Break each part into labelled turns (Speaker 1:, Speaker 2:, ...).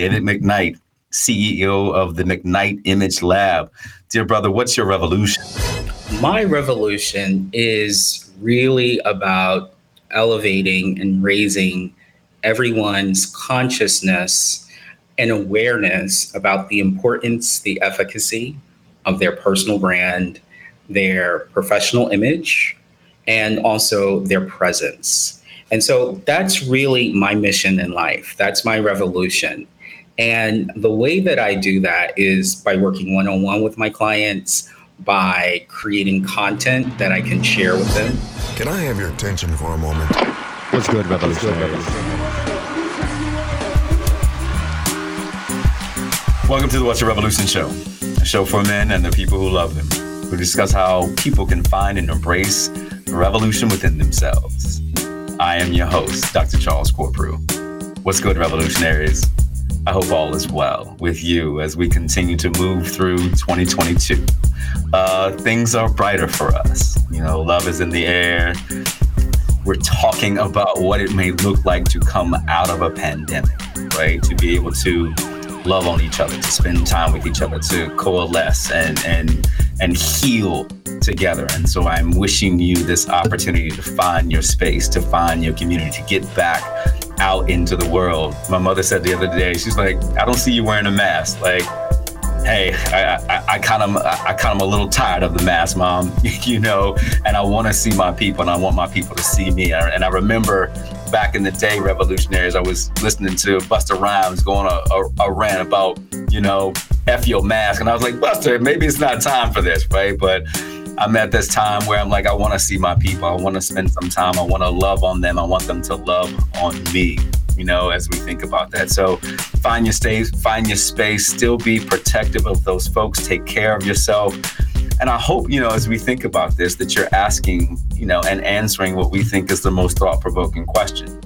Speaker 1: David McKnight, CEO of the McKnight Image Lab. Dear brother, what's your revolution?
Speaker 2: My revolution is really about elevating and raising everyone's consciousness and awareness about the importance, the efficacy of their personal brand, their professional image, and also their presence. And so that's really my mission in life. That's my revolution. And the way that I do that is by working one on one with my clients, by creating content that I can share with them.
Speaker 3: Can I have your attention for a moment?
Speaker 4: What's good, revolutionaries?
Speaker 1: Welcome to the What's Your Revolution Show, a show for men and the people who love them. We discuss how people can find and embrace the revolution within themselves. I am your host, Dr. Charles Corprew. What's good, revolutionaries? I hope all is well with you as we continue to move through 2022. Uh, things are brighter for us. You know, love is in the air. We're talking about what it may look like to come out of a pandemic, right? To be able to love on each other, to spend time with each other, to coalesce and and and heal together. And so I'm wishing you this opportunity to find your space, to find your community, to get back out into the world. My mother said the other day, she's like, I don't see you wearing a mask. Like, hey, I kind of I kind of a little tired of the mask, mom. you know, and I want to see my people, and I want my people to see me. And I remember back in the day, revolutionaries, I was listening to Busta Rhymes going a, a, a rant about, you know, F your mask. And I was like, Busta, maybe it's not time for this, right? But I'm at this time where I'm like, I want to see my people. I want to spend some time. I want to love on them. I want them to love on me. You know, as we think about that. So find your space, find your space, still be protective of those folks, take care of yourself. And I hope, you know, as we think about this, that you're asking, you know, and answering what we think is the most thought provoking question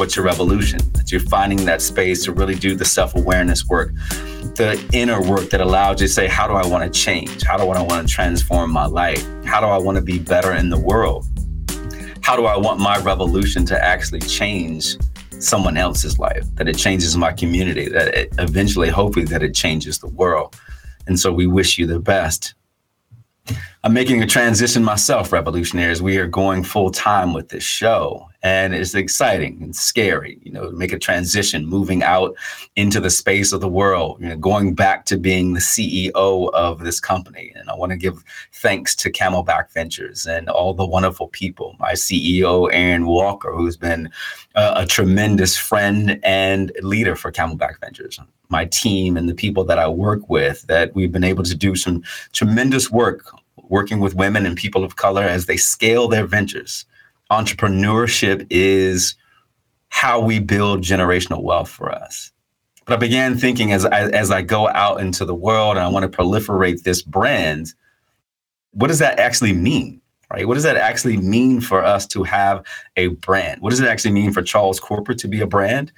Speaker 1: What's your revolution? That you're finding that space to really do the self awareness work, the inner work that allows you to say, how do I want to change? How do I want to transform my life? How do I want to be better in the world? How do I want my revolution to actually change someone else's life, that it changes my community, that it eventually, hopefully, that it changes the world. And so we wish you the best. I'm making a transition myself, revolutionaries. We are going full time with this show, and it's exciting and scary, you know, to make a transition, moving out into the space of the world, you know, going back to being the CEO of this company. And I want to give thanks to Camelback Ventures and all the wonderful people, my CEO, Aaron Walker, who's been a, a tremendous friend and leader for Camelback Ventures my team and the people that I work with that we've been able to do some tremendous work working with women and people of color as they scale their ventures. Entrepreneurship is how we build generational wealth for us. But I began thinking as I, as I go out into the world and I want to proliferate this brand, what does that actually mean? Right? What does that actually mean for us to have a brand? What does it actually mean for Charles Corprew to be a brand?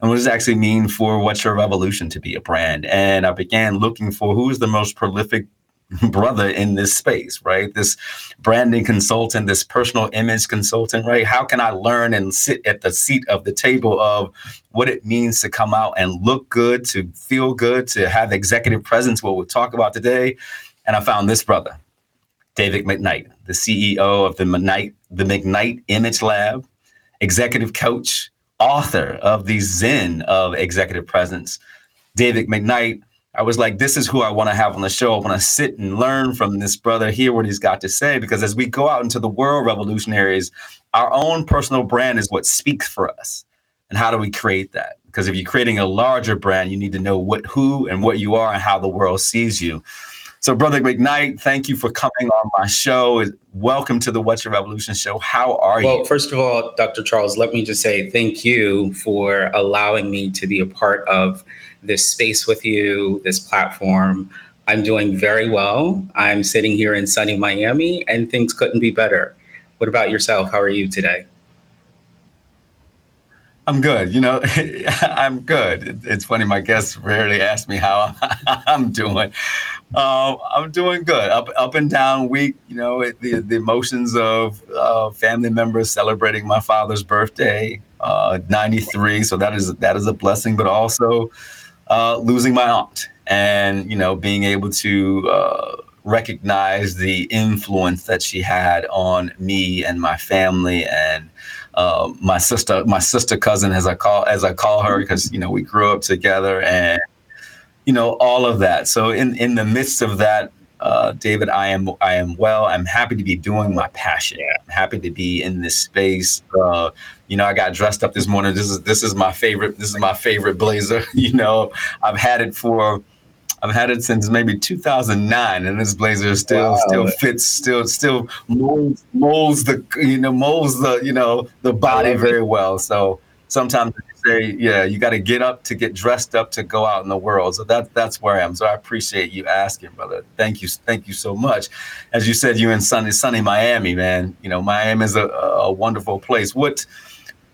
Speaker 1: And what does it actually mean for What's Your Revolution to be a brand? And I began looking for who is the most prolific brother in this space, right? This branding consultant, this personal image consultant, right? How can I learn and sit at the seat of the table of what it means to come out and look good, to feel good, to have executive presence, what we'll talk about today? And I found this brother, David McKnight, the CEO of the McKnight, the McKnight Image Lab, executive coach, author of the Zen of Executive Presence. David McKnight I was like, this is who I want to have on the show. I want to sit and learn from this brother, hear what he's got to say. Because as we go out into the world, revolutionaries, our own personal brand is what speaks for us. And how do we create that? Because if you're creating a larger brand, you need to know what, who, and what you are, and how the world sees you. So, Brother McKnight, thank you for coming on my show. Welcome to the What's Your Revolution show. How are
Speaker 2: well,
Speaker 1: you?
Speaker 2: Well, first of all, Dr. Charles, let me just say thank you for allowing me to be a part of this space with you, this platform. I'm doing very well. I'm sitting here in sunny Miami, and things couldn't be better. What about yourself? How are you today?
Speaker 1: I'm good. You know, I'm good. It's funny. My guests rarely ask me how I'm doing. Uh, I'm doing good. Up, up and down week. You know, the the emotions of uh, family members celebrating my father's birthday, uh, 93. So that is that is a blessing, but also uh, losing my aunt and you know being able to uh, recognize the influence that she had on me and my family and uh, my sister, my sister cousin, as I call as I call her, because you know we grew up together, and you know all of that. So in in the midst of that, uh, David, I am I am well. I'm happy to be doing my passion. I'm happy to be in this space. Uh, you know, I got dressed up this morning. This is this is my favorite. This is my favorite blazer. you know, I've had it for I've had it since maybe 2009, and this blazer still wow. still fits, still still molds, molds the you know molds the you know the body very well. So sometimes I say, yeah, you got to get up to get dressed up to go out in the world. So that that's where I am. So I appreciate you asking, brother. Thank you, thank you so much. As you said, you're in sunny sunny Miami, man. You know, Miami is a, a wonderful place. What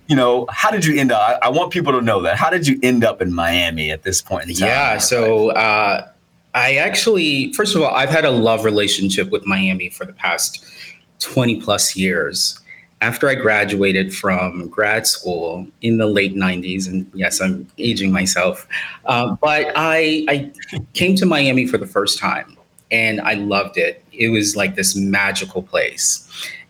Speaker 1: you know, how did you end up? I, I, want people to know that. How did you end up in Miami at this point in time?
Speaker 2: Yeah. So uh, I actually, first of all, I've had a love relationship with Miami for the past 20 plus years. After I graduated from grad school in the late 90s, and yes, I'm aging myself, uh, but I, I came to Miami for the first time and I loved it. It was like this magical place.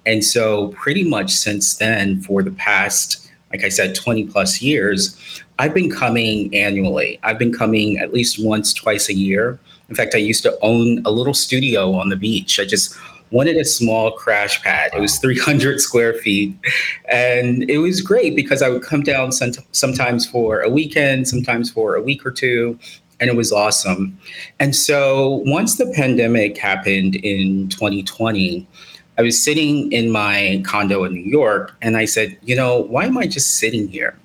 Speaker 2: And so, pretty much since then, for the past like I said, 20 plus years, I've been coming annually. I've been coming at least once, twice a year. In fact, I used to own a little studio on the beach. I just wanted a small crash pad. It was 300 square feet. And it was great because I would come down sometimes for a weekend, sometimes for a week or two. And it was awesome. And so once the pandemic happened in 2020, I was sitting in my condo in New York and I said, you know, why am I just sitting here?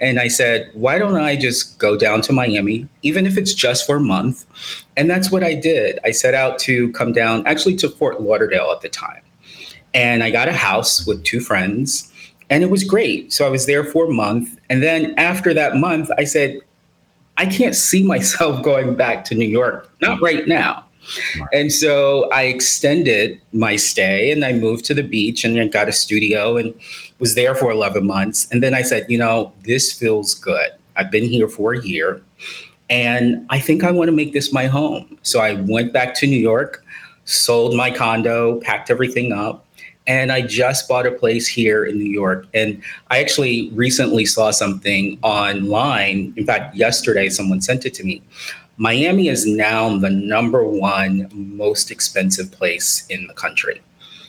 Speaker 2: And I said, why don't I just go down to Miami, even if it's just for a month? And that's what I did. I set out to come down, actually to Fort Lauderdale at the time. And I got a house with two friends, and it was great. So I was there for a month. And then after that month, I said, I can't see myself going back to New York, not right now. And so I extended my stay and I moved to the beach and I got a studio and was there for 11 months. And then I said, you know, this feels good. I've been here for a year and I think I want to make this my home. So I went back to New York, sold my condo, packed everything up. And I just bought a place here in New York. And I actually recently saw something online. In fact, yesterday, someone sent it to me Miami is now the number one most expensive place in the country.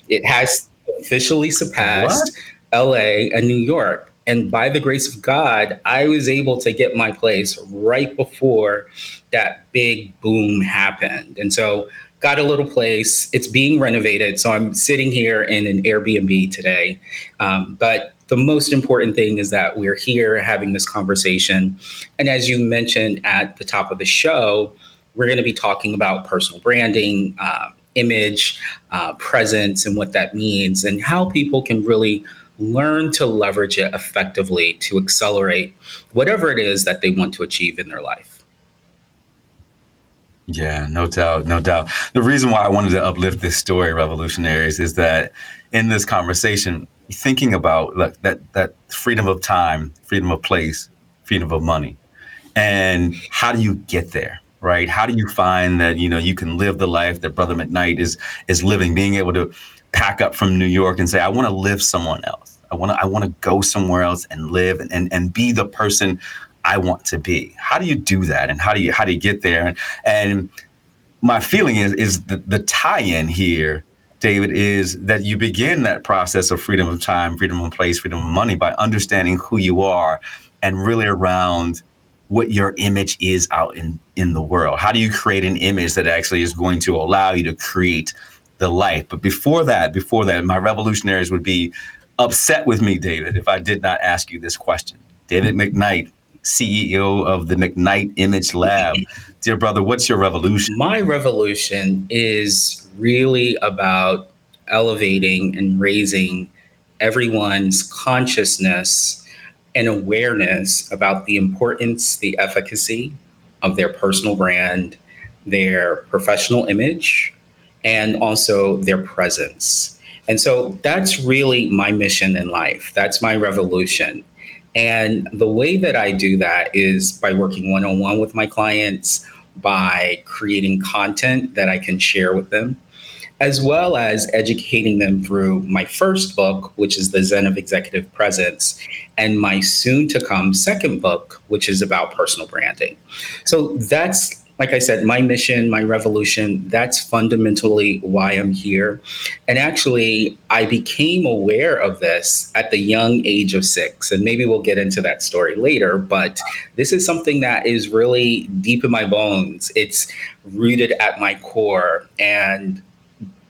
Speaker 2: It has officially surpassed what? LA and New York. And by the grace of God, I was able to get my place right before that big boom happened. And so got a little place. It's being renovated. So I'm sitting here in an Airbnb today. Um, but the most important thing is that we're here having this conversation. And as you mentioned at the top of the show, we're going to be talking about personal branding, uh, image, uh, presence, and what that means, and how people can really learn to leverage it effectively to accelerate whatever it is that they want to achieve in their life.
Speaker 1: Yeah, no doubt, no doubt. The reason why I wanted to uplift this story, revolutionaries, is that in this conversation, thinking about like that that freedom of time, freedom of place, freedom of money, and how do you get there? Right? How do you find that you know you can live the life that Brother McKnight is is living? Being able to pack up from New York and say, I want to live someone else. I want to I want to go somewhere else and live and, and and be the person I want to be. How do you do that? And how do you how do you get there? And, and my feeling is is the, the tie-in here David, is that you begin that process of freedom of time, freedom of place, freedom of money by understanding who you are and really around what your image is out in, in the world. How do you create an image that actually is going to allow you to create the life? But before that, before that, my revolutionaries would be upset with me, David, if I did not ask you this question. David McKnight, CEO of the McKnight Image Lab. Dear brother, what's your revolution?
Speaker 2: My revolution is really about elevating and raising everyone's consciousness and awareness about the importance, the efficacy of their personal brand, their professional image, and also their presence. And so that's really my mission in life. That's my revolution And the way that I do that is by working one on one with my clients, by creating content that I can share with them, as well as educating them through my first book, which is The Zen of Executive Presence, and my soon to come second book, which is about personal branding. So that's like I said, my mission, my revolution, that's fundamentally why I'm here. And actually, I became aware of this at the young age of six. And maybe we'll get into that story later, but this is something that is really deep in my bones. It's rooted at my core. And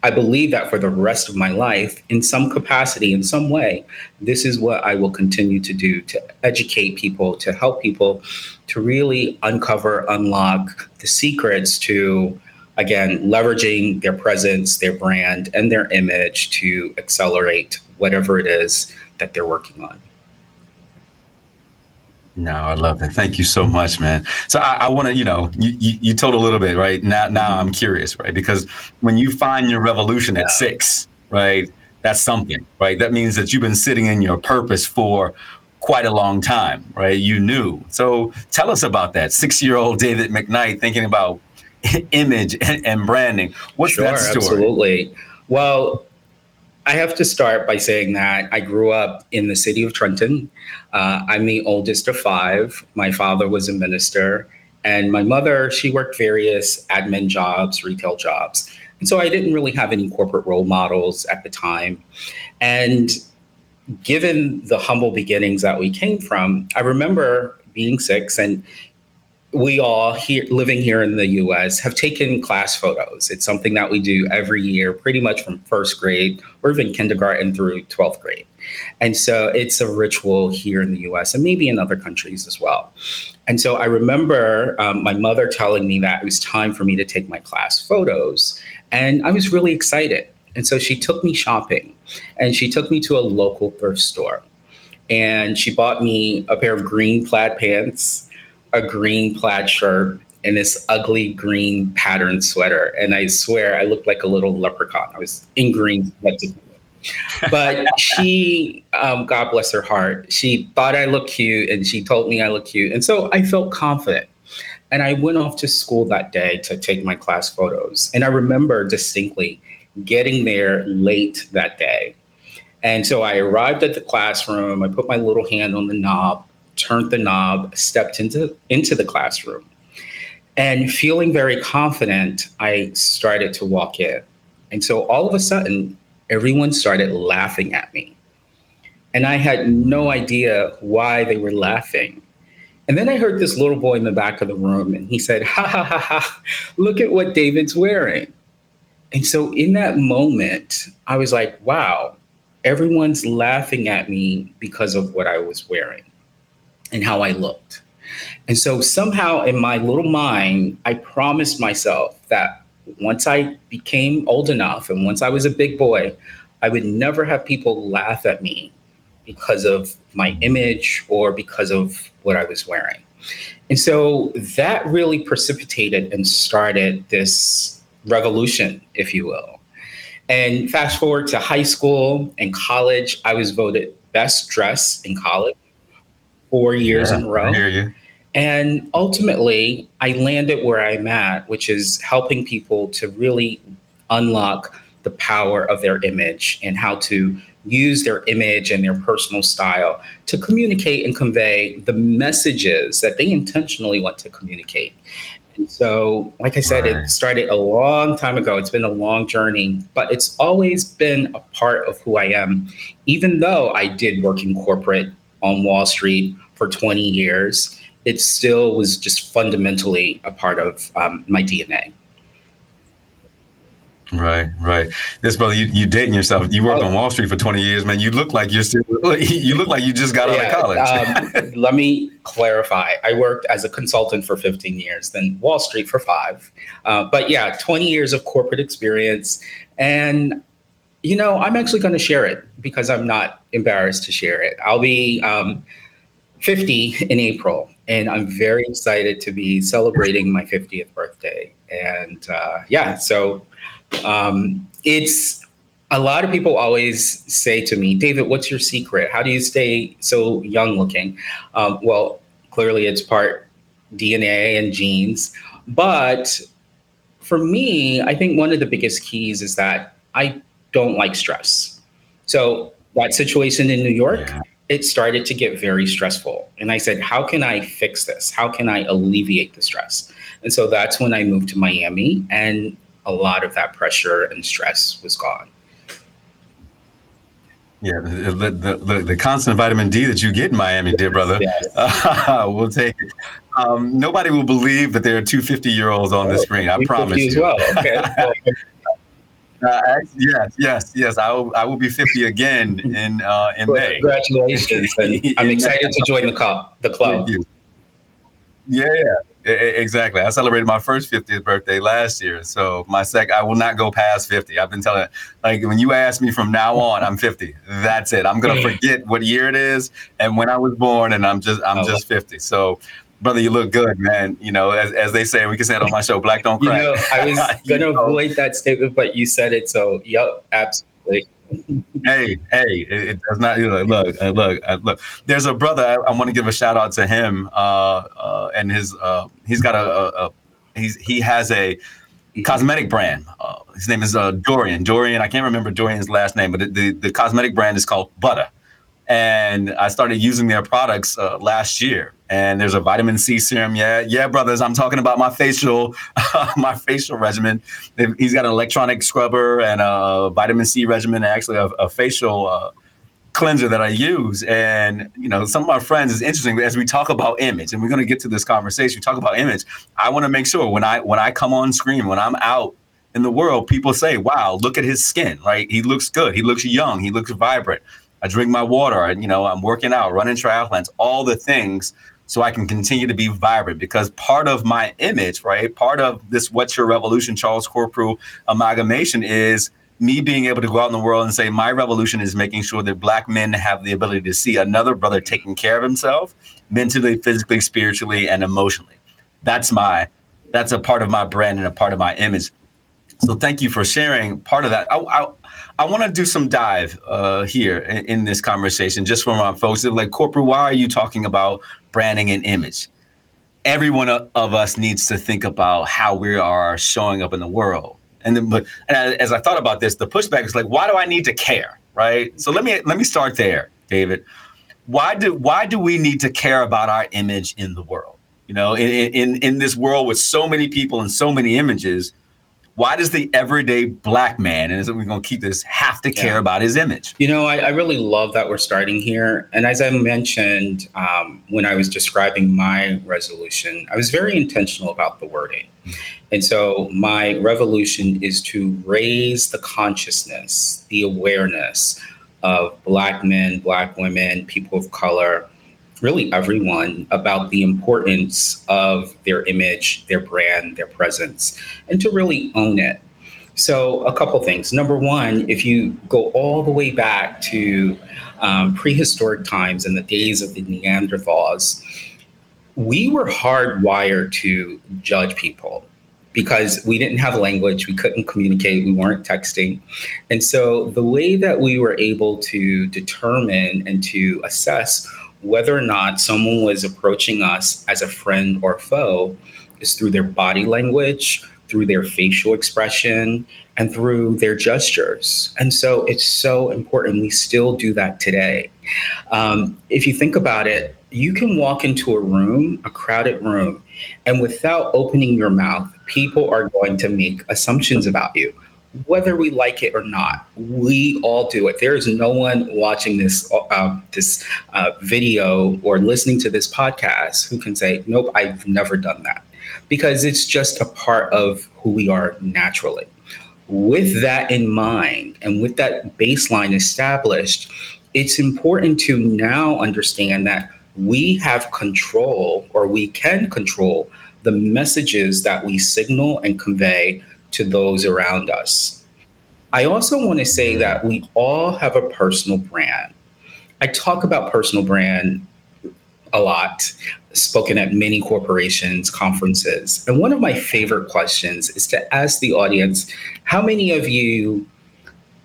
Speaker 2: I believe that for the rest of my life, in some capacity, in some way, this is what I will continue to do to educate people, to help people to really uncover, unlock the secrets to, again, leveraging their presence, their brand, and their image to accelerate whatever it is that they're working on.
Speaker 1: No, I love it. Thank you so much, man. So I, I want to, you know, you, you, you told a little bit, right? Now now I'm curious, right? Because when you find your revolution at six, right, that's something, right? That means that you've been sitting in your purpose for quite a long time, right? You knew. So tell us about that. Six year old David McKnight thinking about image and, and branding. What's
Speaker 2: sure,
Speaker 1: that story?
Speaker 2: Absolutely. Well, I have to start by saying that I grew up in the city of Trenton. Uh, I'm the oldest of five. My father was a minister, and my mother, she worked various admin jobs, retail jobs. And so I didn't really have any corporate role models at the time. And given the humble beginnings that we came from, I remember being six and we all here living here in the US have taken class photos. It's something that we do every year, pretty much from first grade or even kindergarten through 12th grade. And so it's a ritual here in the US and maybe in other countries as well. And so I remember um, my mother telling me that it was time for me to take my class photos. And I was really excited. And so she took me shopping and she took me to a local thrift store. And she bought me a pair of green plaid pants a green plaid shirt and this ugly green patterned sweater. And I swear I looked like a little leprechaun. I was in green. But she, um, God bless her heart, she thought I looked cute and she told me I looked cute. And so I felt confident. And I went off to school that day to take my class photos. And I remember distinctly getting there late that day. And so I arrived at the classroom, I put my little hand on the knob, turned the knob, stepped into into the classroom. And feeling very confident, I started to walk in. And so all of a sudden, everyone started laughing at me. And I had no idea why they were laughing. And then I heard this little boy in the back of the room, and he said, Ha ha ha ha, look at what David's wearing. And so in that moment, I was like, wow, everyone's laughing at me because of what I was wearing and how I looked. And so somehow in my little mind, I promised myself that once I became old enough and once I was a big boy, I would never have people laugh at me because of my image or because of what I was wearing. And so that really precipitated and started this revolution, if you will. And fast forward to high school and college, I was voted best dressed in college four years yeah, in a row.
Speaker 1: I hear you.
Speaker 2: And ultimately, I landed where I'm at, which is helping people to really unlock the power of their image and how to use their image and their personal style to communicate and convey the messages that they intentionally want to communicate. And so, like I said, it started a long time ago. It's been a long journey, but it's always been a part of who I am, even though I did work in corporate on Wall Street for 20 years, it still was just fundamentally a part of um, my DNA.
Speaker 1: Right, right. This brother, you you dating yourself. You worked oh. on Wall Street for twenty years, man. You look like you're still. You look like you just got yeah, out
Speaker 2: of college. um, let me clarify. I worked as a consultant for fifteen years, then Wall Street for five. Uh, but yeah, twenty years of corporate experience, and you know, I'm actually going to share it because I'm not embarrassed to share it. I'll be um, 50 in April, and I'm very excited to be celebrating my 50th birthday. And uh, yeah, so um, it's a lot of people always say to me, David, what's your secret? How do you stay so young looking? Um, well, clearly it's part DNA and genes. But for me, I think one of the biggest keys is that I don't like stress. So that situation in New York, yeah. It started to get very stressful. And I said, how can I fix this? How can I alleviate the stress? And so that's when I moved to Miami and a lot of that pressure and stress was gone.
Speaker 1: Yeah, the, the, the, the, constant vitamin D that you get in Miami, dear brother, yes. uh, we'll take it. Um, nobody will believe that there are two 50 year olds on the screen. I promise you.
Speaker 2: Well. Okay.
Speaker 1: Uh, yes, yes, yes. I will. I will be fifty again in uh, in May.
Speaker 2: Congratulations! I'm excited to join the club. The club.
Speaker 1: Yeah, yeah. Exactly. I celebrated my first 50th birthday last year. So my sec I will not go past 50. I've been telling like when you ask me from now on, I'm 50. That's it. I'm gonna forget what year it is and when I was born and I'm just I'm oh. just 50. So brother, you look good, man. You know, as, as they say, we can say it on my show, black don't crack.
Speaker 2: You know, I was gonna avoid that statement, but you said it. So yep, absolutely
Speaker 1: hey, hey, it, it, does not you know, look, uh, look, uh, look. There's a brother. I, I want to give a shout out to him. Uh, uh, and his, uh, he's got a, a, a, he's he has a cosmetic brand. Uh, his name is uh, Dorian. Dorian. I can't remember Dorian's last name, but the, the, the cosmetic brand is called Butter. And I started using their products uh, last year and there's a vitamin C serum. Yeah, yeah, brothers, I'm talking about my facial, my facial regimen. He's got an electronic scrubber and a vitamin C regimen, and actually a, a facial uh, cleanser that I use. And you know, some of my friends is interesting as we talk about image, and we're going to get to this conversation. We talk about image. I want to make sure when I when I come on screen, when I'm out in the world, people say, "Wow, look at his skin. Right? He looks good. He looks young. He looks vibrant." I drink my water. I, you know, I'm working out, running triathlons, all the things so I can continue to be vibrant because part of my image, right? Part of this What's Your Revolution Charles Corprew amalgamation is me being able to go out in the world and say my revolution is making sure that black men have the ability to see another brother taking care of himself mentally, physically, spiritually, and emotionally. That's my that's a part of my brand and a part of my image. So thank you for sharing part of that. I, I, I want to do some dive uh, here in, in, this conversation, just from our folks. Like, corporate, why are you talking about branding and image? Every one of us needs to think about how we are showing up in the world. And then, but and as I thought about this, the pushback is like, why do I need to care, right? So let me let me start there, David. Why do why do we need to care about our image in the world? You know, in in in this world with so many people and so many images why does the everyday black man, and is we're going to keep this, have to care yeah. about his image?
Speaker 2: You know, I, I, really love that we're starting here. And as I mentioned um, when I was describing my resolution, I was very intentional about the wording. And so my revolution is to raise the consciousness, the awareness of Black men, Black women, people of color, really everyone about the importance of their image, their brand, their presence, and to really own it. So, a couple things. Number one, if you go all the way back to um, prehistoric times and the days of the Neanderthals, we were hardwired to judge people because we didn't have language, we couldn't communicate, we weren't texting. And so, the way that we were able to determine and to assess whether or not someone was approaching us as a friend or foe is through their body language, through their facial expression, and through their gestures. And so it's so important. We still do that today. Um, if you think about it, you can walk into a room, a crowded room, and without opening your mouth, people are going to make assumptions about you whether we like it or not. We all do it. There is no one watching this uh, this uh, video or listening to this podcast who can say, "Nope, I've never done that," because it's just a part of who we are naturally. With that in mind, and with that baseline established, it's important to now understand that we have control, or we can control the messages that we signal and convey to those around us. I also want to say that we all have a personal brand. I talk about personal brand a lot, spoken at many corporations, conferences. And one of my favorite questions is to ask the audience how many of you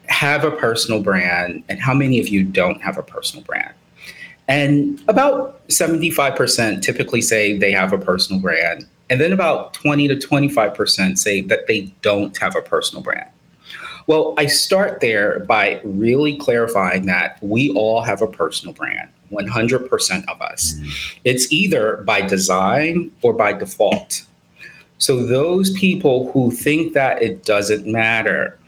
Speaker 2: have a personal brand and how many of you don't have a personal brand? And about 75% typically say they have a personal brand. And then about 20 to 25% say that they don't have a personal brand. Well, I start there by really clarifying that we all have a personal brand, 100% of us. Mm-hmm. It's either by design or by default. So, those people who think that it doesn't matter,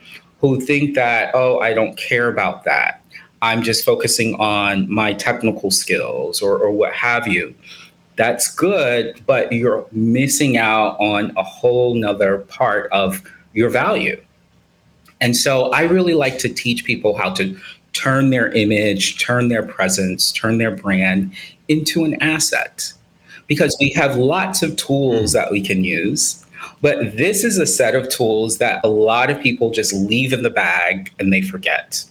Speaker 2: who think that, oh, I don't care about that, I'm just focusing on my technical skills or, or what have you. That's good, but you're missing out on a whole nother part of your value. And so I really like to teach people how to turn their image, turn their presence, turn their brand into an asset because we have lots of tools that we can use. But this is a set of tools that a lot of people just leave in the bag and they forget.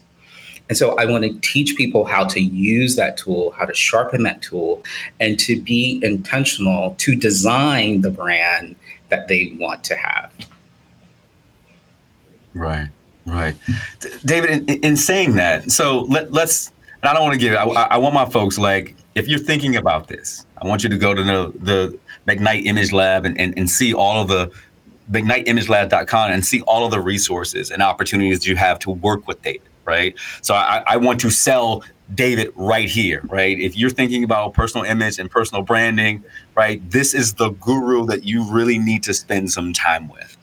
Speaker 2: And so I want to teach people how to use that tool, how to sharpen that tool, and to be intentional to design the brand that they want to have.
Speaker 1: Right, right. David, in, in saying that, so let, let's, I don't want to give, I, I want my folks like, if you're thinking about this, I want you to go to the, the McKnight Image Lab and, and, and see all of the McKnightImageLab.com and see all of the resources and opportunities you have to work with David right? So I, I want to sell David right here, right? If you're thinking about personal image and personal branding, right, this is the guru that you really need to spend some time with.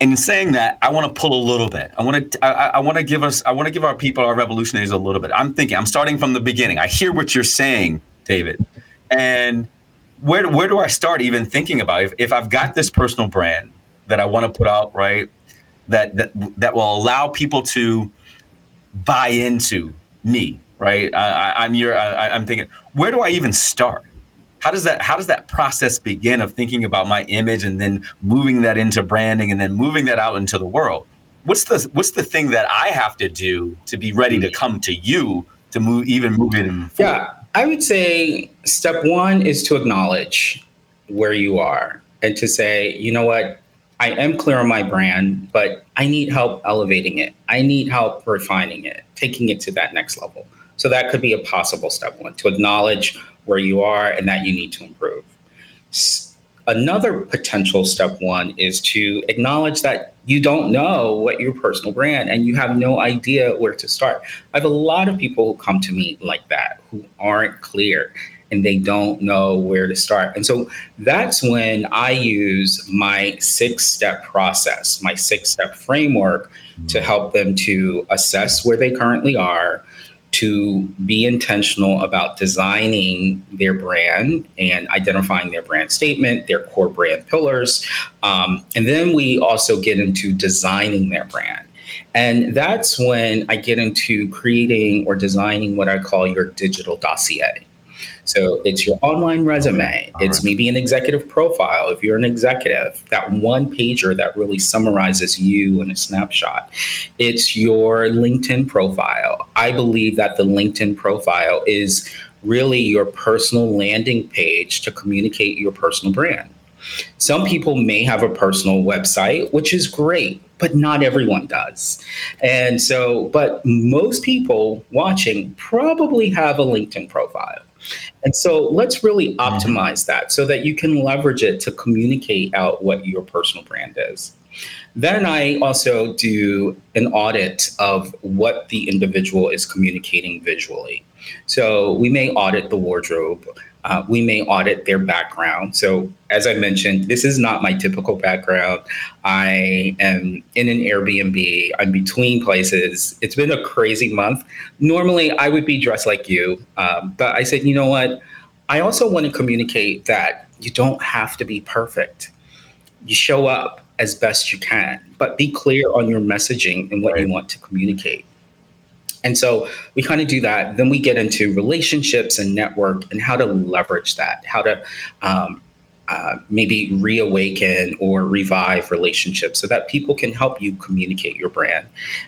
Speaker 1: And in saying that, I want to pull a little bit. I want to I, I want to give us I want to give our people, our revolutionaries, a little bit. I'm thinking. I'm starting from the beginning. I hear what you're saying, David, and where where do I start even thinking about if, if I've got this personal brand that I want to put out, right? That that that will allow people to buy into me right? I, am your I, i'm thinking where do i even start? How does that how does that process begin of thinking about my image and then moving that into branding and then moving that out into the world? What's the what's the thing that i have to do to be ready to come to you to move even move it
Speaker 2: forward? yeah i would say step one is to acknowledge where you are and to say you know what I am clear on my brand, but I need help elevating it. I need help refining it, taking it to that next level. So that could be a possible step one to acknowledge where you are and that you need to improve. Another potential step one is to acknowledge that you don't know what your personal brand and you have no idea where to start. I have a lot of people who come to me like that who aren't clear and they don't know where to start. And so that's when I use my six step process, my six step framework to help them to assess where they currently are, to be intentional about designing their brand and identifying their brand statement, their core brand pillars. Um, and then we also get into designing their brand. And that's when I get into creating or designing what I call your digital dossier. So it's your online resume. All it's right. maybe an executive profile if you're an executive, that one pager that really summarizes you in a snapshot. It's your LinkedIn profile. I believe that the LinkedIn profile is really your personal landing page to communicate your personal brand. Some people may have a personal website, which is great, but not everyone does. And so, but most people watching probably have a LinkedIn profile. And so let's really mm-hmm. optimize that so that you can leverage it to communicate out what your personal brand is. Then I also do an audit of what the individual is communicating visually. So we may audit the wardrobe. Uh, we may audit their background. So, as I mentioned, this is not my typical background. I am in an Airbnb. I'm between places. It's been a crazy month. Normally, I would be dressed like you, um, but I said, you know what? I also want to communicate that you don't have to be perfect. You show up as best you can, but be clear on your messaging and what right. you want to communicate. And so we kind of do that. Then we get into relationships and network and how to leverage that, how to um, uh, maybe reawaken or revive relationships so that people can help you communicate your brand.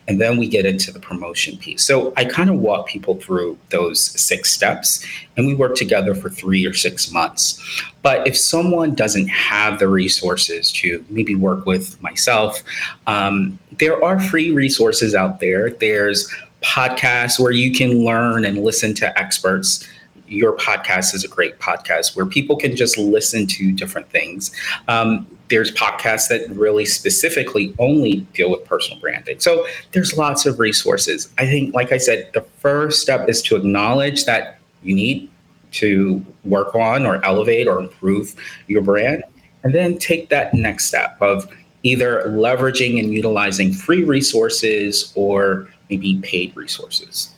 Speaker 2: And then we get into the promotion piece. So I kind of walk people through those six steps and we work together for three or six months. But if someone doesn't have the resources to maybe work with myself, um, there are free resources out there. There's podcasts where you can learn and listen to experts your podcast is a great podcast where people can just listen to different things. Um, there's podcasts that really specifically only deal with personal branding. So there's lots of resources. I think, like I said, the first step is to acknowledge that you need to work on or elevate or improve your brand. And then take that next step of either leveraging and utilizing free resources or maybe paid resources.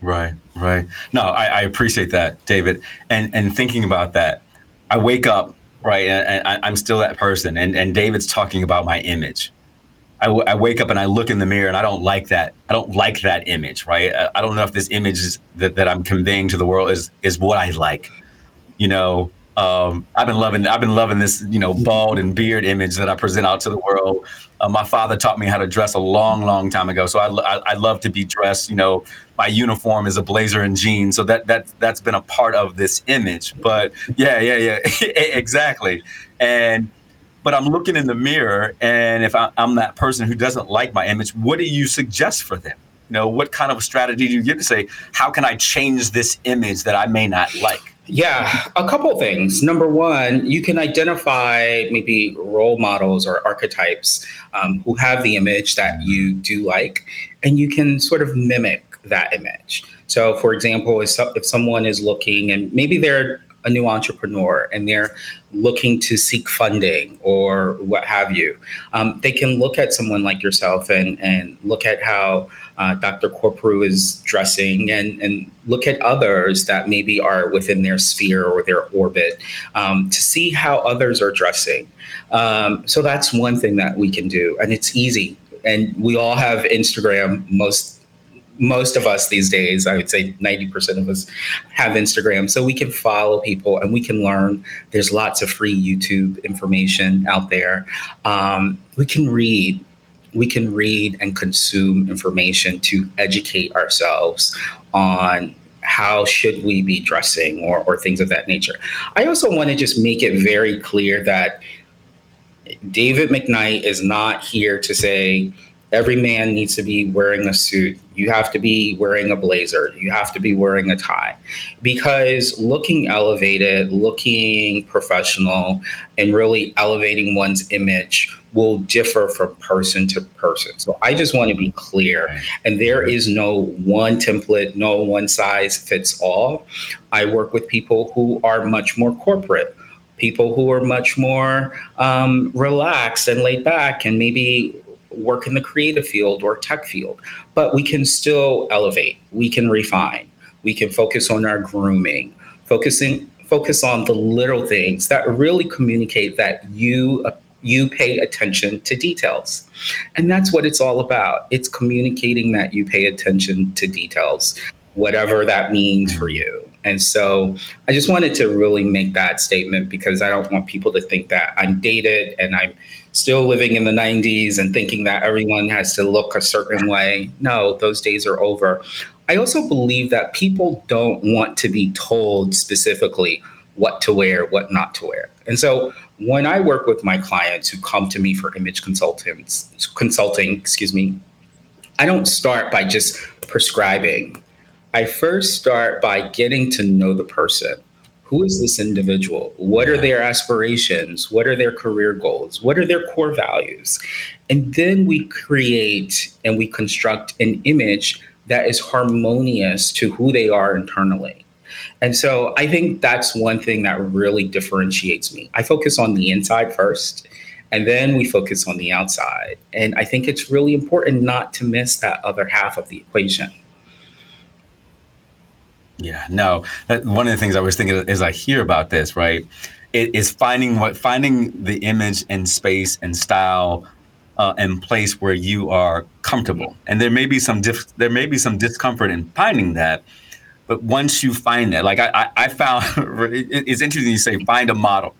Speaker 1: Right, right. No, I, I, appreciate that, David. And and thinking about that, I wake up right, and, I'm still that person. And and David's talking about my image. I, w- I wake up and I look in the mirror and I don't like that. I don't like that image, right? I, I don't know if this image is, that, that I'm conveying to the world is is what I like. You know, um, I've been loving I've been loving this you know bald and beard image that I present out to the world. Uh, my father taught me how to dress a long, long time ago, so I, I, I love to be dressed. You know, my uniform is a blazer and jeans, so that that that's been a part of this image. But yeah, yeah, yeah, exactly. And but I'm looking in the mirror, and if I, I'm that person who doesn't like my image, what do you suggest for them? You know, what kind of strategy do you give to say, how can I change this image that I may not like?
Speaker 2: Yeah, a couple things. Number one, you can identify maybe role models or archetypes um, who have the image that you do like, and you can sort of mimic that image. So, for example, if, so, if someone is looking and maybe they're a new entrepreneur and they're looking to seek funding or what have you, um, they can look at someone like yourself and, and look at how uh, Dr. Corprew is dressing and, and look at others that maybe are within their sphere or their orbit um, to see how others are dressing. Um, so that's one thing that we can do. And it's easy. And we all have Instagram. Most most of us these days, I would say 90% of us have Instagram. So we can follow people and we can learn. There's lots of free YouTube information out there. Um, we can read we can read and consume information to educate ourselves on how should we be dressing or, or things of that nature. I also want to just make it very clear that David McKnight is not here to say every man needs to be wearing a suit. You have to be wearing a blazer. You have to be wearing a tie. Because looking elevated, looking professional, and really elevating one's image will differ from person to person. So I just want to be clear. And there is no one template, no one size fits all. I work with people who are much more corporate, people who are much more um, relaxed and laid back and maybe work in the creative field or tech field. But we can still elevate, we can refine, we can focus on our grooming, focusing focus on the little things that really communicate that you uh, you pay attention to details. And that's what it's all about. It's communicating that you pay attention to details, whatever that means for you. And so I just wanted to really make that statement because I don't want people to think that I'm dated and I'm still living in the 90s and thinking that everyone has to look a certain way. No, those days are over. I also believe that people don't want to be told specifically what to wear, what not to wear. And so when I work with my clients who come to me for image consultants, consulting, excuse me, I don't start by just prescribing. I first start by getting to know the person. Who is this individual? What are their aspirations? What are their career goals? What are their core values? And then we create and we construct an image that is harmonious to who they are internally. And so I think that's one thing that really differentiates me. I focus on the inside first, and then we focus on the outside. And I think it's really important not to miss that other half of the equation.
Speaker 1: Yeah, no. That, one of the things I was thinking as I hear about this, right, it is finding what finding the image and space and style uh, and place where you are comfortable. And there may be some dif- there may be some discomfort in finding that, But once you find that, like I, I, I found, it's interesting you say find a model,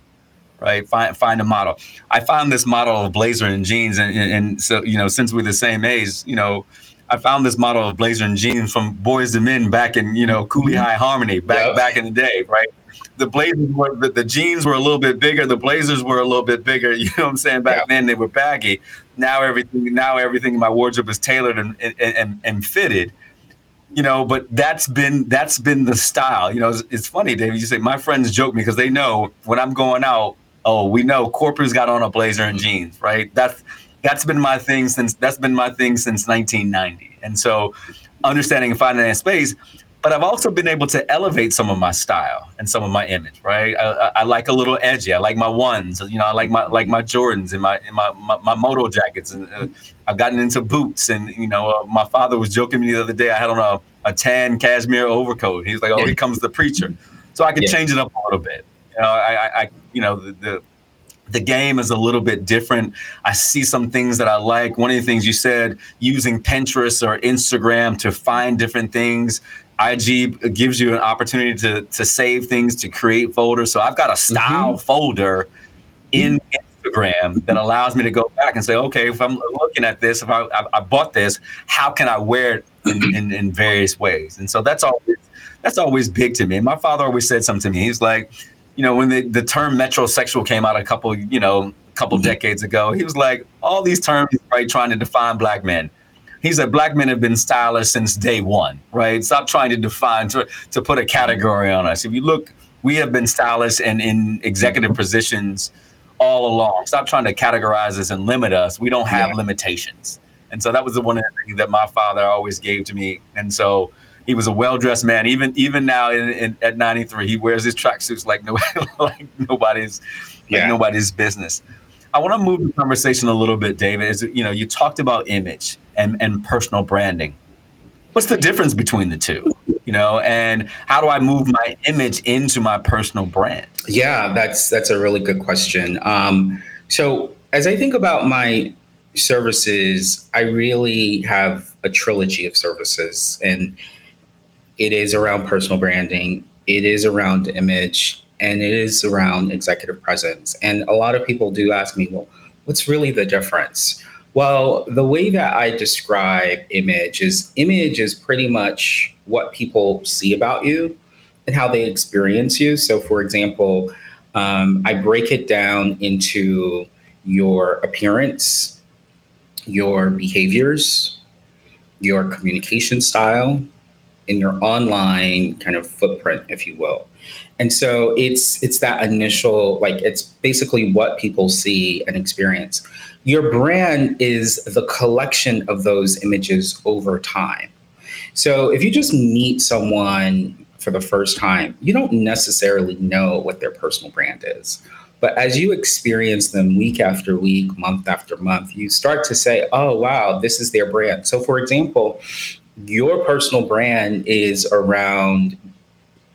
Speaker 1: right? Find find a model. I found this model of blazer and jeans, and, and, and so you know, since we're the same age, you know, I found this model of blazer and jeans from Boyz II Men back in you know Cooley mm-hmm. High Harmony back
Speaker 2: Yep.
Speaker 1: back in the day, right? The blazers were the, the jeans were a little bit bigger, the blazers were a little bit bigger. You know what I'm saying? Back then they were baggy. Now everything now everything in my wardrobe is tailored and and, and, and fitted. You know, but that's been that's been the style. You know, it's, it's funny, David. You say my friends joke me because they know when I'm going out. Oh, we know Corprew got on a blazer and mm-hmm. jeans, right? That's that's been my thing since that's been my thing since 1990. And so, understanding and finding that space. But I've also been able to elevate some of my style and some of my image, right? I, I, I like a little edgy. I like my ones, you know. I like my like my Jordans and my and my, my my moto jackets, and uh, I've gotten into boots. And you know, uh, my father was joking me the other day. I had on a, a tan cashmere overcoat. He's like, "Oh, here comes the preacher," so I can
Speaker 2: Yeah.
Speaker 1: change it up a little bit. You know, I, I, I you know, the, the the game is a little bit different. I see some things that I like. One of the things you said, using Pinterest or Instagram to find different things. IG gives you an opportunity to to save things, to create folders. So I've got a mm-hmm. style folder in Instagram that allows me to go back and say, okay, if I'm looking at this, if I, I, I bought this, how can I wear it in, in, in various ways? And so that's always that's always big to me. And my father always said something to me. He's like, you know, when the, the term metrosexual came out a couple, you know, a couple mm-hmm. decades ago, he was like, all these terms, right, trying to define black men. He said black men have been stylish since day one, right? Stop trying to define to, to put a category on us. If you look, we have been stylish and in executive mm-hmm. positions all along. Stop trying to categorize us and limit us. We don't have
Speaker 2: Yeah.
Speaker 1: limitations. And so that was the one of the things that my father always gave to me. And so he was a well-dressed man. Even even now in, in, at 93, he wears his tracksuits like no like nobody's like
Speaker 2: Yeah.
Speaker 1: nobody's business. I want to move the conversation a little bit, David. Is you know you talked about image and and personal branding. What's the difference between the two? You know, and how do I move my image into my personal brand?
Speaker 2: Yeah, that's that's a really good question. Um, so as I think about my services, I really have a trilogy of services, and it is around personal branding, it is around image, and it is around executive presence. And a lot of people do ask me, well, what's really the difference? Well, the way that I describe image is image is pretty much what people see about you and how they experience you. So, for example, um, I break it down into your appearance, your behaviors, your communication style, and your online kind of footprint, if you will. And so it's it's that initial like it's basically what people see and experience. Your brand is the collection of those images over time. So if you just meet someone for the first time, you don't necessarily know what their personal brand is. But as you experience them week after week, month after month, you start to say, oh, wow, this is their brand. So, for example, your personal brand is around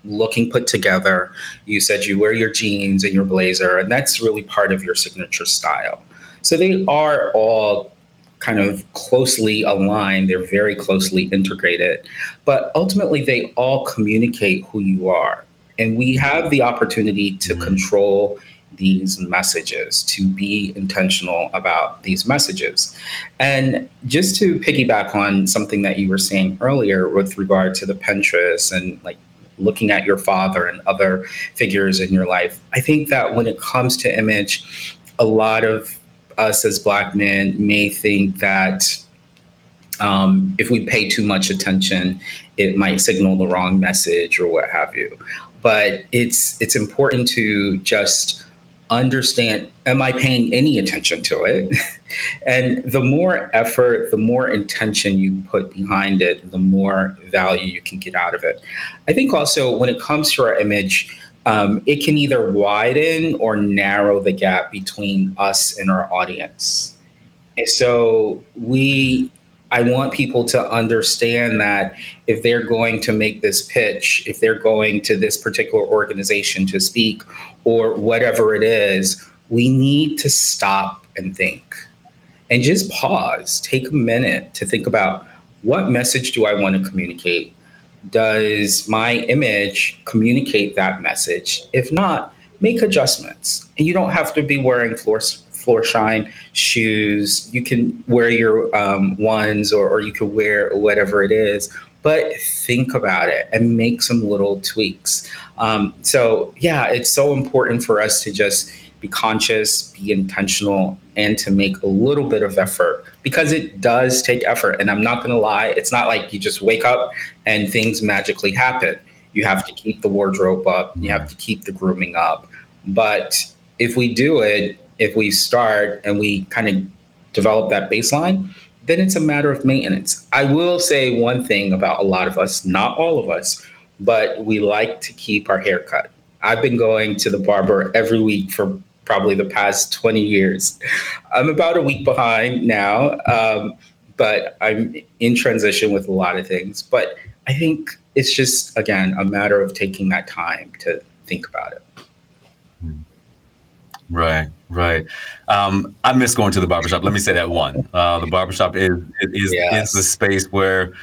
Speaker 2: looking put together. You said you wear your jeans and your blazer, and that's really part of your signature style. So they are all kind of closely aligned, they're very closely integrated, but ultimately they all communicate who you are. And we have the opportunity to mm-hmm. control these messages, to be intentional about these messages. And just to piggyback on something that you were saying earlier with regard to the Pinterest and like looking at your father and other figures in your life, I think that when it comes to image, a lot of us as Black men may think that um, if we pay too much attention, it might signal the wrong message or what have you. But it's it's important to just understand am i paying any attention to it? And the more effort the more intention you put behind it the more value you can get out of it. I think also when it comes to our image um, it can either widen or narrow the gap between us and our audience. And so we I want people to understand that if they're going to make this pitch, if they're going to this particular organization to speak or whatever it is, we need to stop and think and just pause, take a minute to think about what message do I want to communicate? does my image communicate that message? If not, make adjustments. And you don't have to be wearing floor floor shine shoes. You can wear your um, ones, or, or you can wear whatever it is. But think about it and make some little tweaks. Um, so yeah, it's so important for us to just be conscious, be intentional, and to make a little bit of effort because it does take effort. And I'm not going to lie, it's not like you just wake up and things magically happen. You have to keep the wardrobe up, you have to keep the grooming up. But if we do it, if we start and we kind of develop that baseline, then it's a matter of maintenance. I will say one thing about a lot of us, not all of us, but we like to keep our hair cut. I've been going to the barber every week for probably the past 20 years. I'm about a week behind now, um, but I'm in transition with a lot of things. But I think it's just, again, a matter of taking that time to think about it.
Speaker 1: Right, right. Um, I miss going to the barbershop. Let me say that one. Uh, the barbershop is is, is the space where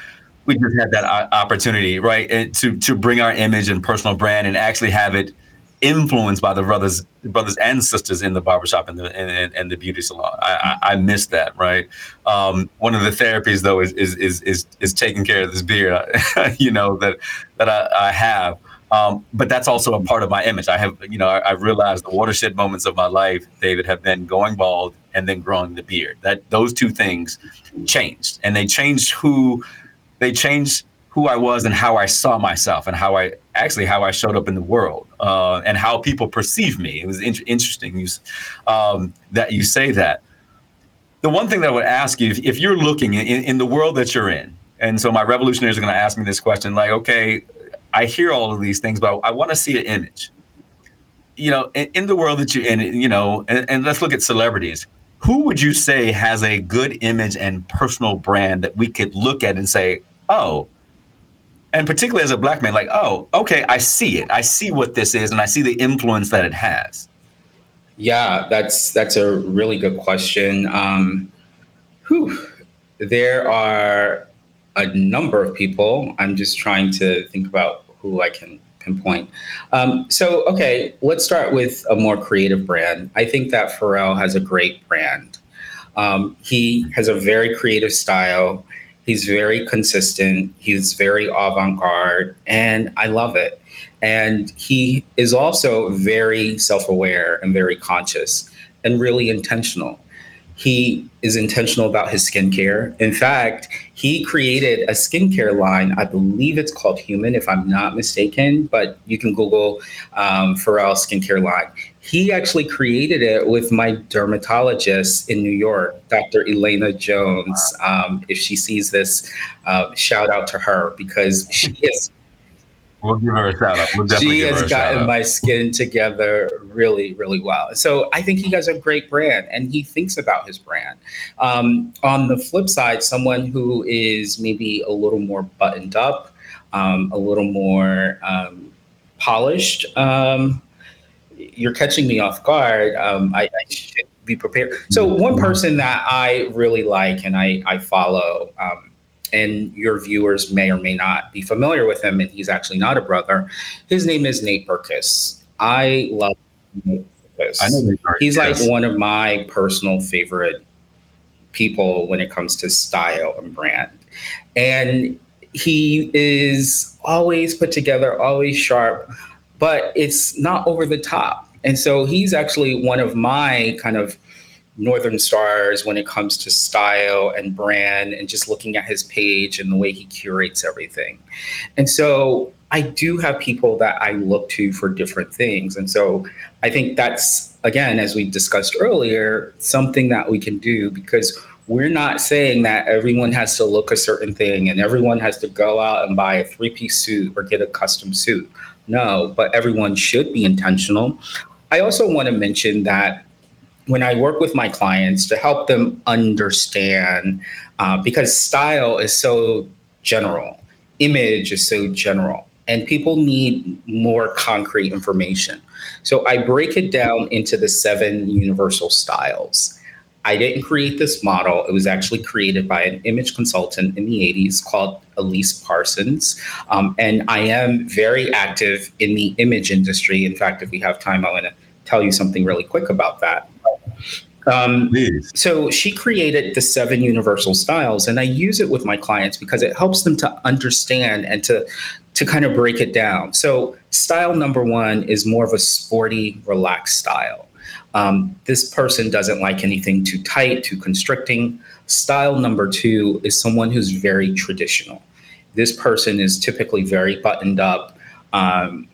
Speaker 1: we just had that opportunity, right, and to to bring our image and personal brand and actually have it influenced by the brothers brothers and sisters in the barbershop and the and, and the beauty salon. I, I, I miss that, right? Um, one of the therapies though is is is is, is taking care of this beard, you know, that that I, I have. Um, but that's also a part of my image. I have, you know, I, I realized the watershed moments of my life, David, have been going bald and then growing the beard. That those two things changed, and they changed who, they changed who I was and how I saw myself and how I actually how I showed up in the world uh, and how people perceive me. It was in- interesting you, um, that you say that. The one thing that I would ask you, if, if you're looking in, in the world that you're in, and so my revolutionaries are going to ask me this question, like, okay, I hear all of these things, but I want to see an image. You know, in, in, the world that you're in, you know, and, and let's look at celebrities. Who would you say has a good image and personal brand that we could look at and say, oh, and particularly as a black man, like, oh, okay, I see it. I see what this is, and I see the influence that it has.
Speaker 2: Yeah, that's that's a really good question. Um, whew, there are a number of people. I'm just trying to think about who I can pinpoint. Um, so, okay, let's start with a more creative brand. I think that Pharrell has a great brand. Um, he has a very creative style. He's very consistent. He's very avant garde, and I love it. And he is also very self aware and very conscious and really intentional. He is intentional about his skincare. In fact, he created a skincare line. I believe it's called Human, if I'm not mistaken, but you can Google um, Pharrell skincare line. He actually created it with my dermatologist in New York, Dr. Elena Jones. Um, if she sees this, uh, shout out to her because she is
Speaker 1: We'll give her a shout out. We'll
Speaker 2: she has gotten my skin together really, really well. So I think he has a great brand and he thinks about his brand. Um, on the flip side, someone who is maybe a little more buttoned up, um, a little more um, polished. Um, you're catching me off guard. Um, I, I, should be prepared. So one person that I really like and I, I follow um, and your viewers may or may not be familiar with him, and he's actually not a brother. His name is Nate Berkus. I love Nate Berkus. I know Nate. He's like one of my personal favorite people when it comes to style and brand. And he is always put together, always sharp, but it's not over the top. And so he's actually one of my kind of northern stars when it comes to style and brand and just looking at his page and the way he curates everything. And so i do have people that i look to for different things. And so i think that's again as we discussed earlier something that we can do because we're not saying that everyone has to look a certain thing and everyone has to go out and buy a three piece suit or get a custom suit. No but everyone should be intentional. I also want to mention that when I work with my clients to help them understand, uh, because style is so general, image is so general, and people need more concrete information. So I break it down into the seven universal styles. I didn't create this model. It was actually created by an image consultant in the 80s called Elise Parsons. Um, and I am very active in the image industry. In fact, if we have time, I want to tell you something really quick about that. Um, so she created the seven universal styles, and I use it with my clients because it helps them to understand and to to kind of break it down. So style number one is more of a sporty, relaxed style. Um, this person doesn't like anything too tight, too constricting. Style number two is someone who's very traditional. This person is typically very buttoned up. Um,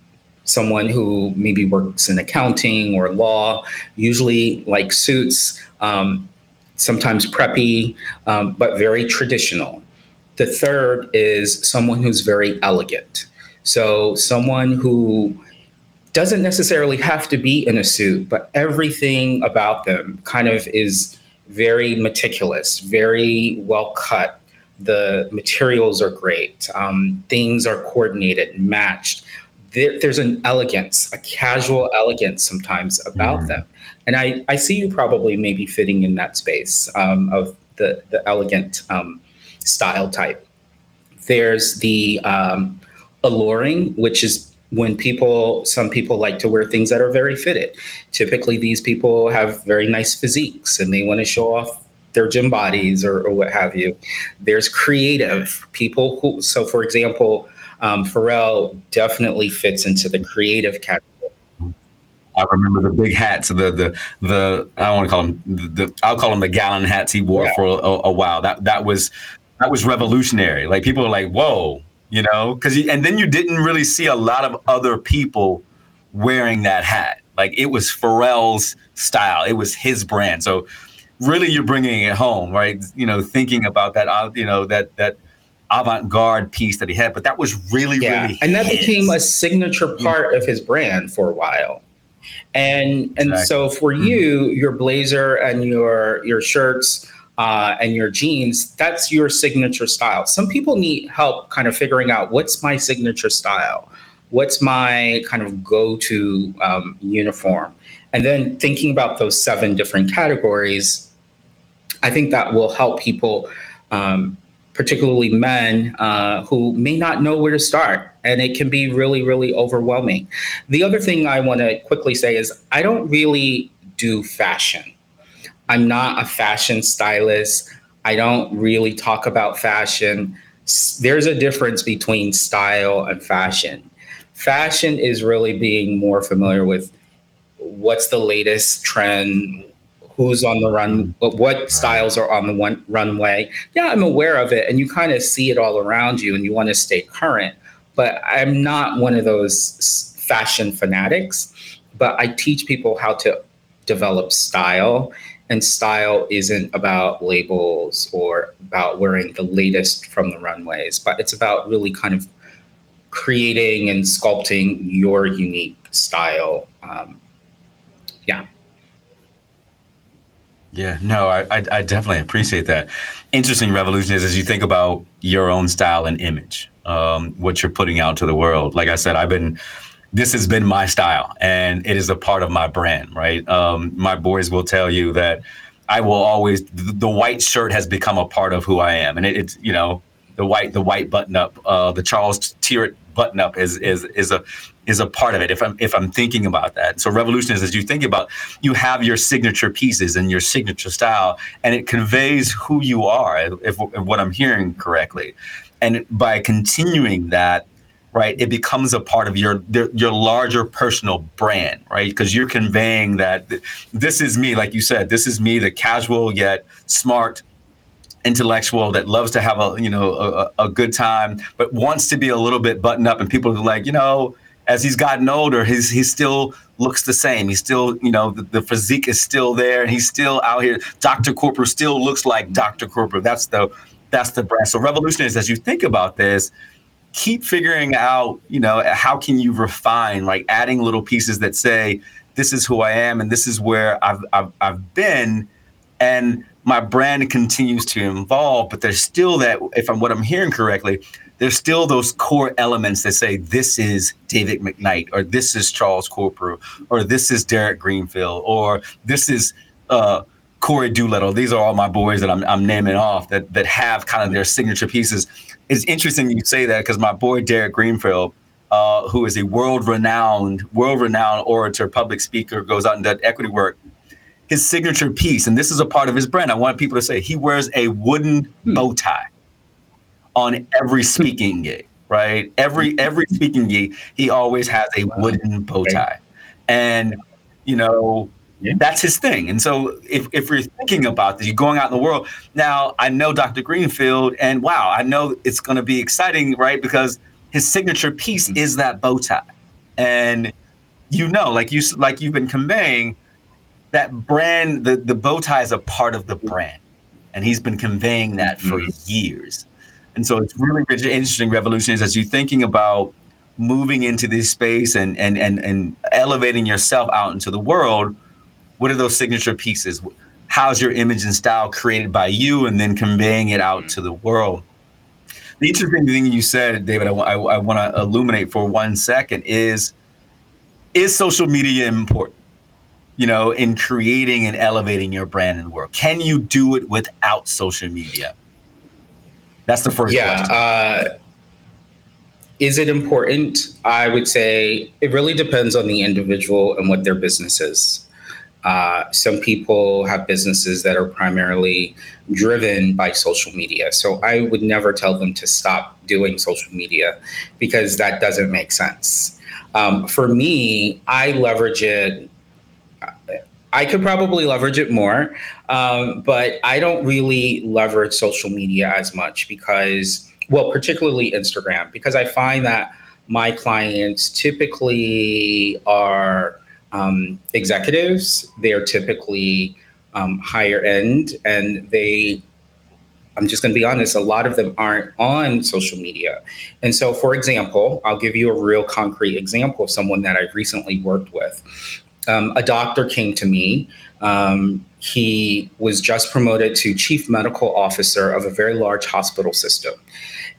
Speaker 2: someone who maybe works in accounting or law, usually like suits, um, sometimes preppy, um, but very traditional. The third is someone who's very elegant. So, someone who doesn't necessarily have to be in a suit, but everything about them kind of is very meticulous, very well cut. The materials are great, um, things are coordinated, matched there, there's an elegance, a casual elegance sometimes about mm. them. And I, I see you probably maybe fitting in that space um, of the, the elegant um, style type. There's the um, alluring, which is when people, some people like to wear things that are very fitted. Typically, these people have very nice physiques and they want to show off their gym bodies or, or what have you. There's creative people who, so for example, um, Pharrell definitely fits into the creative category.
Speaker 1: I remember the big hats, the the the I don't want to call them the, the I'll call them the gallon hats he wore yeah. for a, a, while. That that was that was revolutionary. Like people are like, whoa, you know, because and then you didn't really see a lot of other people wearing that hat. Like it was Pharrell's style. It was his brand. So really, you're bringing it home, right? You know, thinking about that. Uh, you know that that avant-garde piece that he had, but that was really, yeah. really
Speaker 2: and that his. became a signature part of his brand for a while. And and exactly. so for mm-hmm. you, your blazer and your your shirts uh, and your jeans, that's your signature style. Some people need help kind of figuring out what's my signature style, what's my kind of go-to um, uniform, and then thinking about those seven different categories. I think that will help people um, particularly men uh, who may not know where to start. And it can be really, really overwhelming. The other thing I want to quickly say is I don't really do fashion. I'm not a fashion stylist. I don't really talk about fashion. There's a difference between style and fashion. Fashion is really being more familiar with what's the latest trend, who's on the run, what styles are on the one runway. Yeah, I'm aware of it, and you kind of see it all around you, and you want to stay current. But I'm not one of those fashion fanatics. But I teach people how to develop style, and style isn't about labels or about wearing the latest from the runways, but it's about really kind of creating and sculpting your unique style. Um, yeah.
Speaker 1: Yeah, no, I, I, definitely appreciate that. Interesting revolution is as you think about your own style and image, um, what you're putting out to the world. Like I said, I've been, this has been my style, and it is a part of my brand. Right, um, my boys will tell you that I will always the, the white shirt has become a part of who I am, and it, it's you know the white the white button up, uh, the Charles Tyrwhitt button up is is is a is a part of it if I'm if I'm thinking about that. So revolution is as you think about you have your signature pieces and your signature style and it conveys who you are if, if what I'm hearing correctly. And by continuing that right it becomes a part of your your larger personal brand right because you're conveying that this is me like you said this is me the casual yet smart intellectual that loves to have a you know a, a, good time but wants to be a little bit buttoned up and people are like you know as he's gotten older he's he still looks the same. He's still you know the, the physique is still there and he's still out here. Dr Corprew still looks like dr Corprew that's the that's the brand. So revolution is as you think about this keep figuring out you know how can you refine like adding little pieces that say this is who i am and this is where i've i've, I've been and my brand continues to evolve, but there's still that, if I'm what I'm hearing correctly, there's still those core elements that say this is David McKnight, or this is Charles Corprew, or this is Derek Greenfield, or this is uh, Corey Doolittle. These are all my boys that I'm, I'm naming off that that have kind of their signature pieces. It's interesting you say that because my boy Derek Greenfield, uh, who is a world-renowned, world-renowned orator, public speaker, goes out and does equity work. His signature piece, and this is a part of his brand. I want people to say he wears a wooden hmm. bow tie on every speaking gig. Right, every every speaking gig, he always has a wooden bow tie, and you know yeah. That's his thing. And so if, if you're thinking about this, you're going out in the world. Now, I know Dr. Greenfield, and wow, I know it's going to be exciting, right? Because his signature piece mm-hmm. is that bow tie. And you know, like you like you've been conveying, that brand, the, the bow tie is a part of the brand. And he's been conveying that for mm-hmm. years. And so it's really interesting revolution is as you're thinking about moving into this space and and and and elevating yourself out into the world what are those signature pieces? How's your image and style created by you and then conveying it out to the world? The interesting thing you said, David, I, I, I want to illuminate for one second is is social media important? You know, in creating and elevating your brand the world, can you do it without social media? That's the first.
Speaker 2: Yeah. Uh, is it important? I would say it really depends on the individual and what their business is. Uh, some people have businesses that are primarily driven by social media. So I would never tell them to stop doing social media because that doesn't make sense. Um, for me, I leverage it. I could probably leverage it more, um, but I don't really leverage social media as much because, well, particularly Instagram, because I find that my clients typically are um, executives. They are typically um, higher end, and they. I'm just going to be honest. A lot of them aren't on social media, and so, for example, I'll give you a real concrete example of someone that I've recently worked with. Um, a doctor came to me. Um, he was just promoted to chief medical officer of a very large hospital system.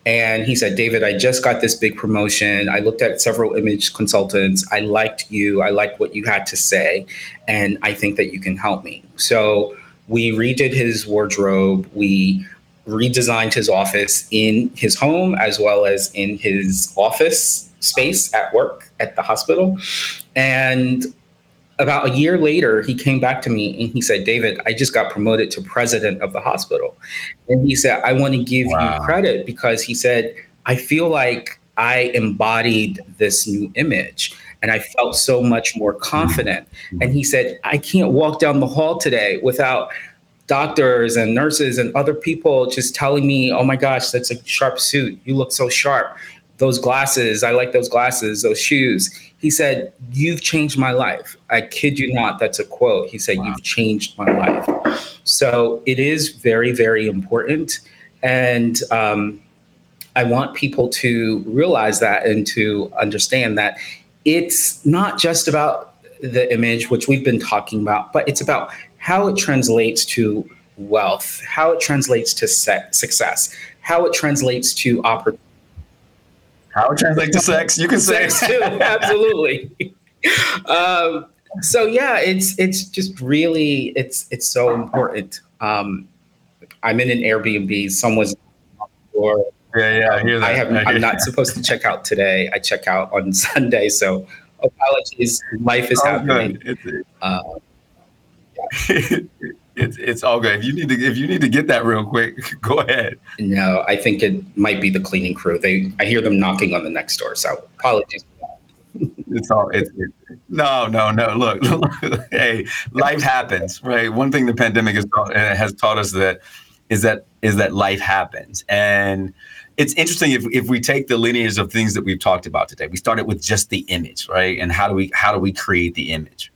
Speaker 2: And he said, David, I just got this big promotion. I looked at several image consultants. I liked you. I liked what you had to say. And I think that you can help me. So we redid his wardrobe. We redesigned his office in his home as well as in his office space at work at the hospital. And about a year later, he came back to me and he said, David, I just got promoted to president of the hospital. And he said, I want to give wow. you credit because he said, I feel like I embodied this new image and I felt so much more confident. Mm-hmm. And he said, I can't walk down the hall today without doctors and nurses and other people just telling me, oh my gosh, that's a sharp suit. You look so sharp. Those glasses, I like those glasses, those shoes. He said, You've changed my life. I kid you not, that's a quote. He said, wow. You've changed my life. So it is very, very important. And um, I want people to realize that and to understand that it's not just about the image, which we've been talking about, but it's about how it translates to wealth, how it translates to success, how it translates to opportunity
Speaker 1: how it translates to sex? You can say
Speaker 2: sex too. Absolutely. um, so yeah, it's it's just really it's it's so important. Um, I'm in an Airbnb. Someone's
Speaker 1: or yeah, yeah, I hear that.
Speaker 2: I have. I am not supposed to check out today. I check out on Sunday, so apologies. Life is oh, happening. Uh,
Speaker 1: yeah. It's it's all good. If you need to if you need to get that real quick, go ahead.
Speaker 2: No, I think it might be the cleaning crew. They I hear them knocking on the next door. So apologies.
Speaker 1: it's all it's, it, no no no look, look hey life happens right one thing the pandemic has taught, uh, has taught us that is that is that life happens and it's interesting if, if we take the lineage of things that we've talked about today we started with just the image right and how do we how do we create the image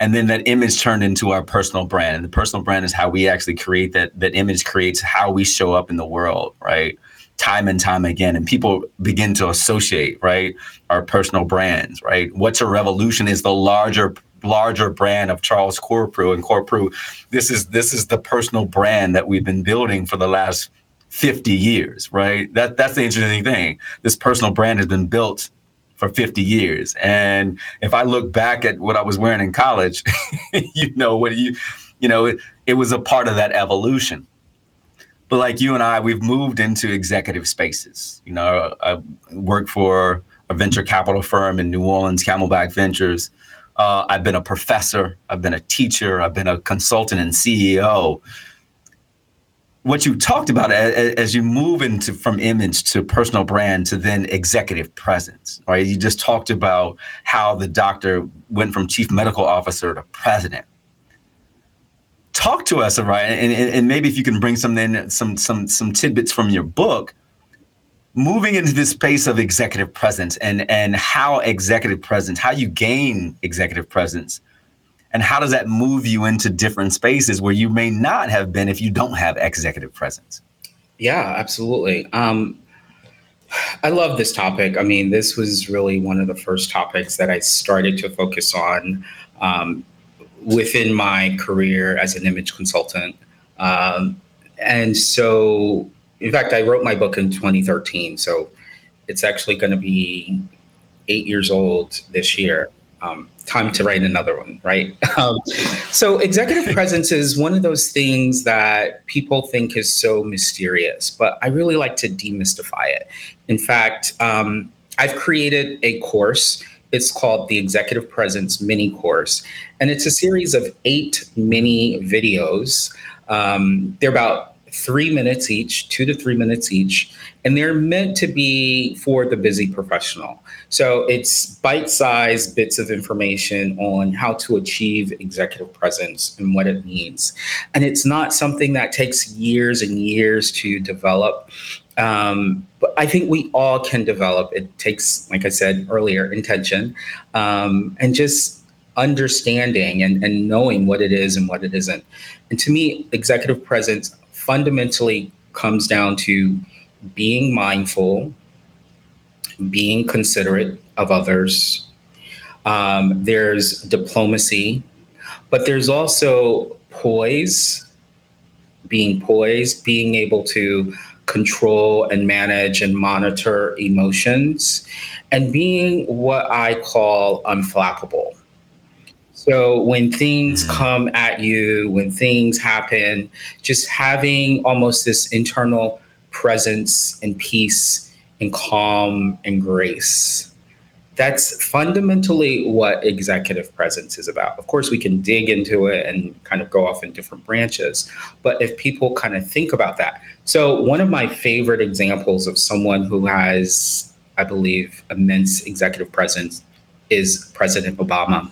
Speaker 1: and then that image turned into our personal brand. And the personal brand is how we actually create that that image creates how we show up in the world right? Time and time again. And people begin to associate right our personal brands right? What's a revolution is the larger larger brand of Charles Corprew and Corprew this is this is the personal brand that we've been building for the last 50 years right? That that's the interesting thing. This personal brand has been built for 50 years. And if I look back at what I was wearing in college, you know, what you you know, it, it was a part of that evolution. But like you and I, we've moved into executive spaces. You know, I work for a venture capital firm in New Orleans, Camelback Ventures. Uh, I've been a professor, I've been a teacher, I've been a consultant and CEO. What you talked about as, you move into from image to personal brand to then executive presence, right? You just talked about how the doctor went from chief medical officer to president talk to us, right? And, and, maybe if you can bring some in some some some tidbits from your book, moving into this space of executive presence and and how executive presence, how you gain executive presence, and how does that move you into different spaces where you may not have been if you don't have executive presence?
Speaker 2: Yeah, absolutely. Um, I love this topic. I mean, this was really one of the first topics that I started to focus on um, within my career as an image consultant. Um, and so, in fact, I wrote my book in 2013. So it's actually going to be eight years old this year. Um, time to write another one, right? Um, so, executive presence is one of those things that people think is so mysterious, but I really like to demystify it. In fact, um, I've created a course it's called the Executive Presence Mini Course, and it's a series of eight mini videos. Um, they're about three minutes each, two to three minutes each, and they're meant to be for the busy professional. So it's bite sized bits of information on how to achieve executive presence and what it means. And it's not something that takes years and years to develop. Um, but I think we all can develop. It takes, like I said earlier, intention um, and just understanding and, and knowing what it is and what it isn't. And to me, executive presence fundamentally comes down to being mindful, being considerate of others. Um, there's diplomacy, but there's also poise, being poised, being able to control and manage and monitor emotions, and being what I call unflappable. So when things mm-hmm. come at you, when things happen, just having almost this internal presence and peace and calm and grace that's fundamentally what executive presence is about. Of course, we can dig into it and kind of go off in different branches, but if people kind of think about that. So, one of my favorite examples of someone who has, I believe, immense executive presence is President Obama.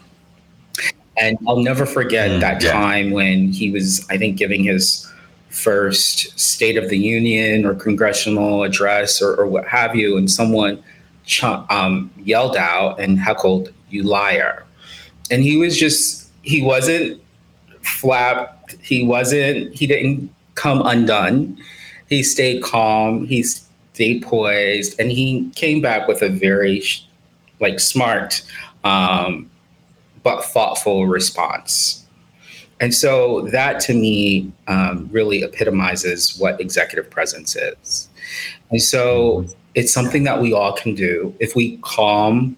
Speaker 2: And I'll never forget mm, that yeah. time when he was, I think, giving his first State of the Union or congressional address or, or what have you, and someone ch- um, yelled out and heckled, "You liar!" And he was just he wasn't flapped. He wasn't. He didn't come undone. He stayed calm. He stayed poised, and he came back with a very like smart um, but thoughtful response. And so that to me um, really epitomizes what executive presence is. And so it's something that we all can do if we calm,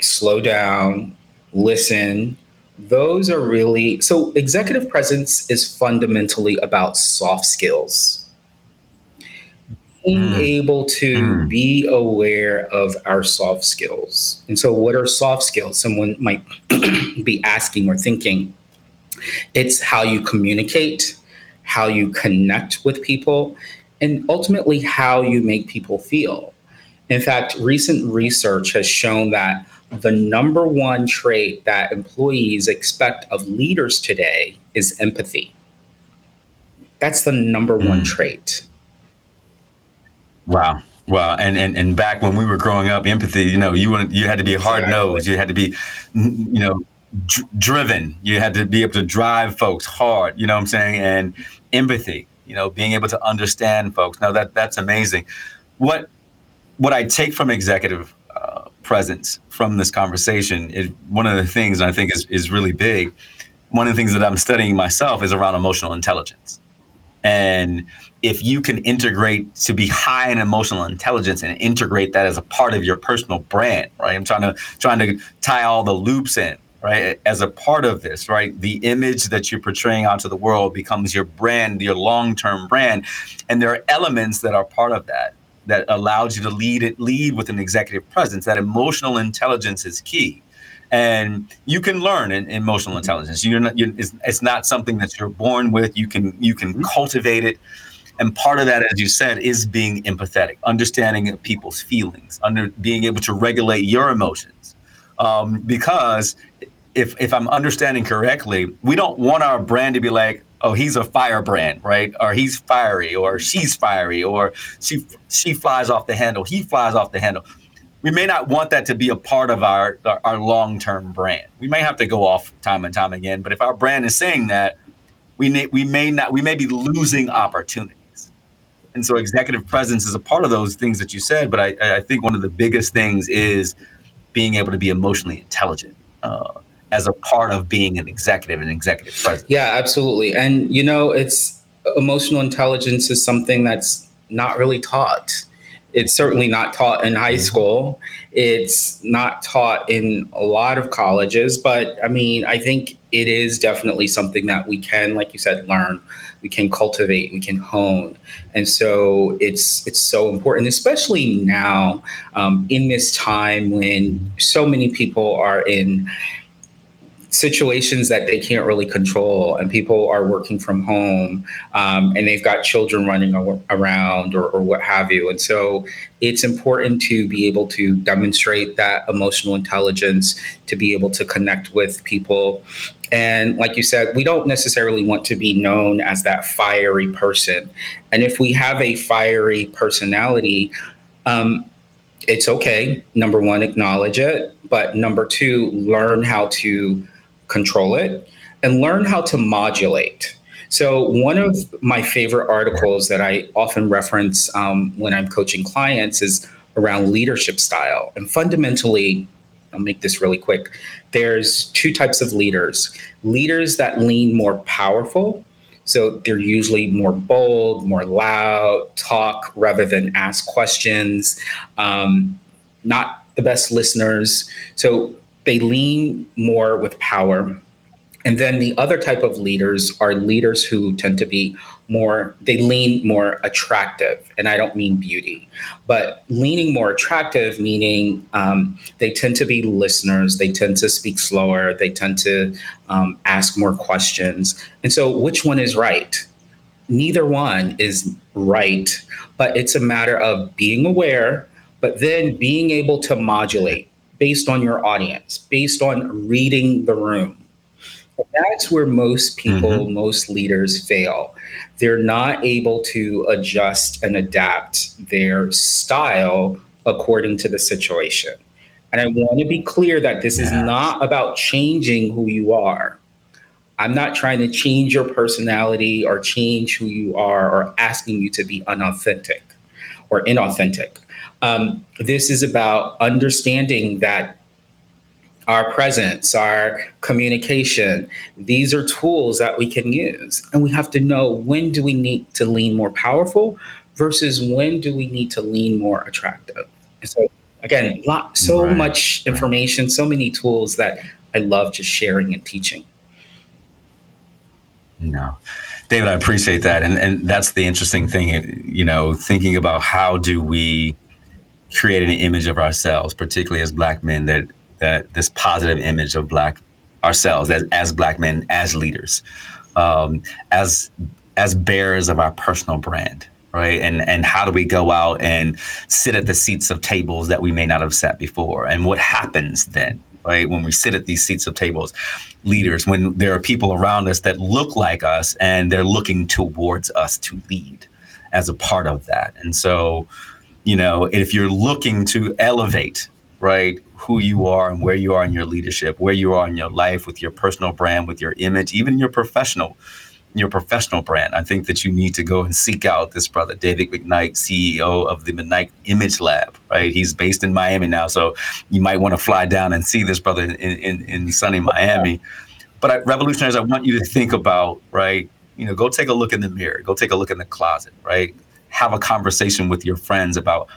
Speaker 2: slow down, listen. Those are really so executive presence is fundamentally about soft skills. Being mm. able to mm. be aware of our soft skills. And so, what are soft skills? Someone might be asking or thinking. It's how you communicate, how you connect with people, and ultimately how you make people feel. In fact, recent research has shown that the number one trait that employees expect of leaders today is empathy. That's the number one mm. trait.
Speaker 1: Wow. Wow. And, and and back when we were growing up, empathy, you know, you wouldn't, you had to be hard nosed. You had to be, you know, d- driven. You had to be able to drive folks hard. You know what I'm saying? And empathy you know, being able to understand folks. Now that that's amazing. What what I take from executive uh, presence from this conversation is one of the things I think is is really big. One of the things that I'm studying myself is around emotional intelligence. And if you can integrate to be high in emotional intelligence and integrate that as a part of your personal brand, right? I'm trying to trying to tie all the loops in, right? As a part of this, right? The image that you're portraying onto the world becomes your brand, your long-term brand. And there are elements that are part of that that allows you to lead it lead with an executive presence. That emotional intelligence is key. And you can learn in, emotional intelligence. You're not. You're, it's, it's, not something that you're born with. You can you can mm-hmm. cultivate it. And part of that, as you said, is being empathetic, understanding people's feelings, under being able to regulate your emotions. Um, because if if I'm understanding correctly, we don't want our brand to be like, oh, he's a firebrand, right? Or he's fiery, or she's fiery, or she she flies off the handle, he flies off the handle. We may not want that to be a part of our our, long term brand. We may have to go off time and time again, but if our brand is saying that, we may, we may not we may be losing opportunities. And so executive presence is a part of those things that you said, but I, I think one of the biggest things is being able to be emotionally intelligent. Uh, as a part of being an executive and executive president.
Speaker 2: Yeah, absolutely. And you know, it's emotional intelligence is something that's not really taught. It's certainly not taught in high mm-hmm. school. It's not taught in a lot of colleges, but I mean, I think it is definitely something that we can, like you said, learn. We can cultivate. We can hone, and so it's it's so important, especially now um, in this time when so many people are in situations that they can't really control and people are working from home um, and they've got children running around or, or, what have you. And so it's important to be able to demonstrate that emotional intelligence to be able to connect with people. And like you said we don't necessarily want to be known as that fiery person. And if we have a fiery personality um, it's okay. Number one acknowledge it. But number two learn how to control it, and learn how to modulate. So, one of my favorite articles that I often reference um, when I'm coaching clients is around leadership style. And fundamentally, I'll make this really quick. There's two types of leaders leaders that lean more powerful. So they're usually more bold, more loud, talk rather than ask questions, um, not the best listeners. So they lean more with power. And then the other type of leaders are leaders who tend to be more, they lean more attractive. And I don't mean beauty, but leaning more attractive, meaning um, they tend to be listeners, they tend to speak slower, they tend to um, ask more questions. And so, which one is right? Neither one is right, but it's a matter of being aware, but then being able to modulate based on your audience, based on reading the room. That's where most people, mm-hmm. most leaders fail. They're not able to adjust and adapt their style according to the situation. And I want to be clear that this is not about changing who you are. I'm not trying to change your personality or change who you are or asking you to be unauthentic or inauthentic. Um, this is about understanding that our presence, our communication, these are tools that we can use. And we have to know when do we need to lean more powerful versus when do we need to lean more attractive. And so again, lot, so right. much information, so many tools that I love just sharing and teaching.
Speaker 1: No. David, I appreciate that. And and that's the interesting thing, you know, thinking about how do we create an image of ourselves, particularly as black men, that that this positive image of black ourselves as, as black men, as leaders, um, as as bearers of our personal brand, right? And and how do we go out and sit at the seats of tables that we may not have sat before? And what happens then, right? When we sit at these seats of tables, leaders, when there are people around us that look like us and they're looking towards us to lead as a part of that. And so you know, if you're looking to elevate, right, who you are and where you are in your leadership, where you are in your life with your personal brand, with your image, even your professional, your professional brand, I think that you need to go and seek out this brother, David McKnight, CEO of the McKnight Image Lab, right? He's based in Miami now, so you might want to fly down and see this brother in, in, in sunny Miami. But I, revolutionaries, I want you to think about, right? You know, go take a look in the mirror, go take a look in the closet, right? Have a conversation with your friends about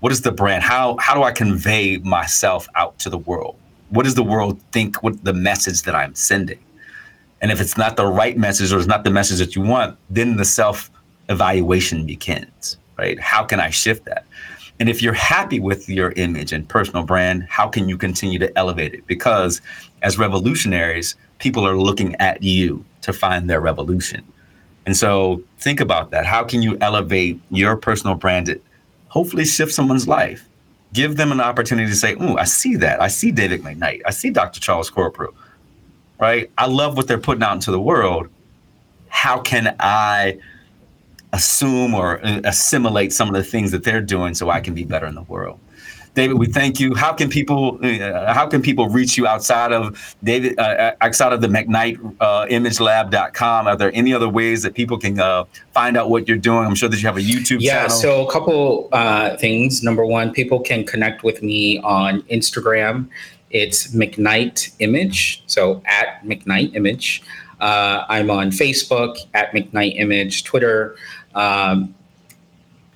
Speaker 1: what is the brand? How how do I convey myself out to the world? what does the world think? What the message that I'm sending? And if it's not the right message or it's not the message that you want, then the self evaluation begins, right? How can I shift that? And if you're happy with your image and personal brand, how can you continue to elevate it? Because as revolutionaries, people are looking at you to find their revolution. And so think about that. How can you elevate your personal brand to hopefully shift someone's life? Give them an opportunity to say, Oh, I see that. I see David McKnight. I see Dr. Charles Corprew. Right? I love what they're putting out into the world. How can I assume or uh, assimilate some of the things that they're doing so I can be better in the world. David, we thank you. How can people uh, how can people reach you outside of David uh, uh outside of the McKnight uh, ImageLab.com? Are there any other ways that people can uh, find out what you're doing? I'm sure that you have a YouTube
Speaker 2: yeah,
Speaker 1: channel.
Speaker 2: so a couple uh, things. Number one, people can connect with me on Instagram. It's McKnight Image, so at McKnight Image. I'm on Facebook at McKnight Image, Twitter um,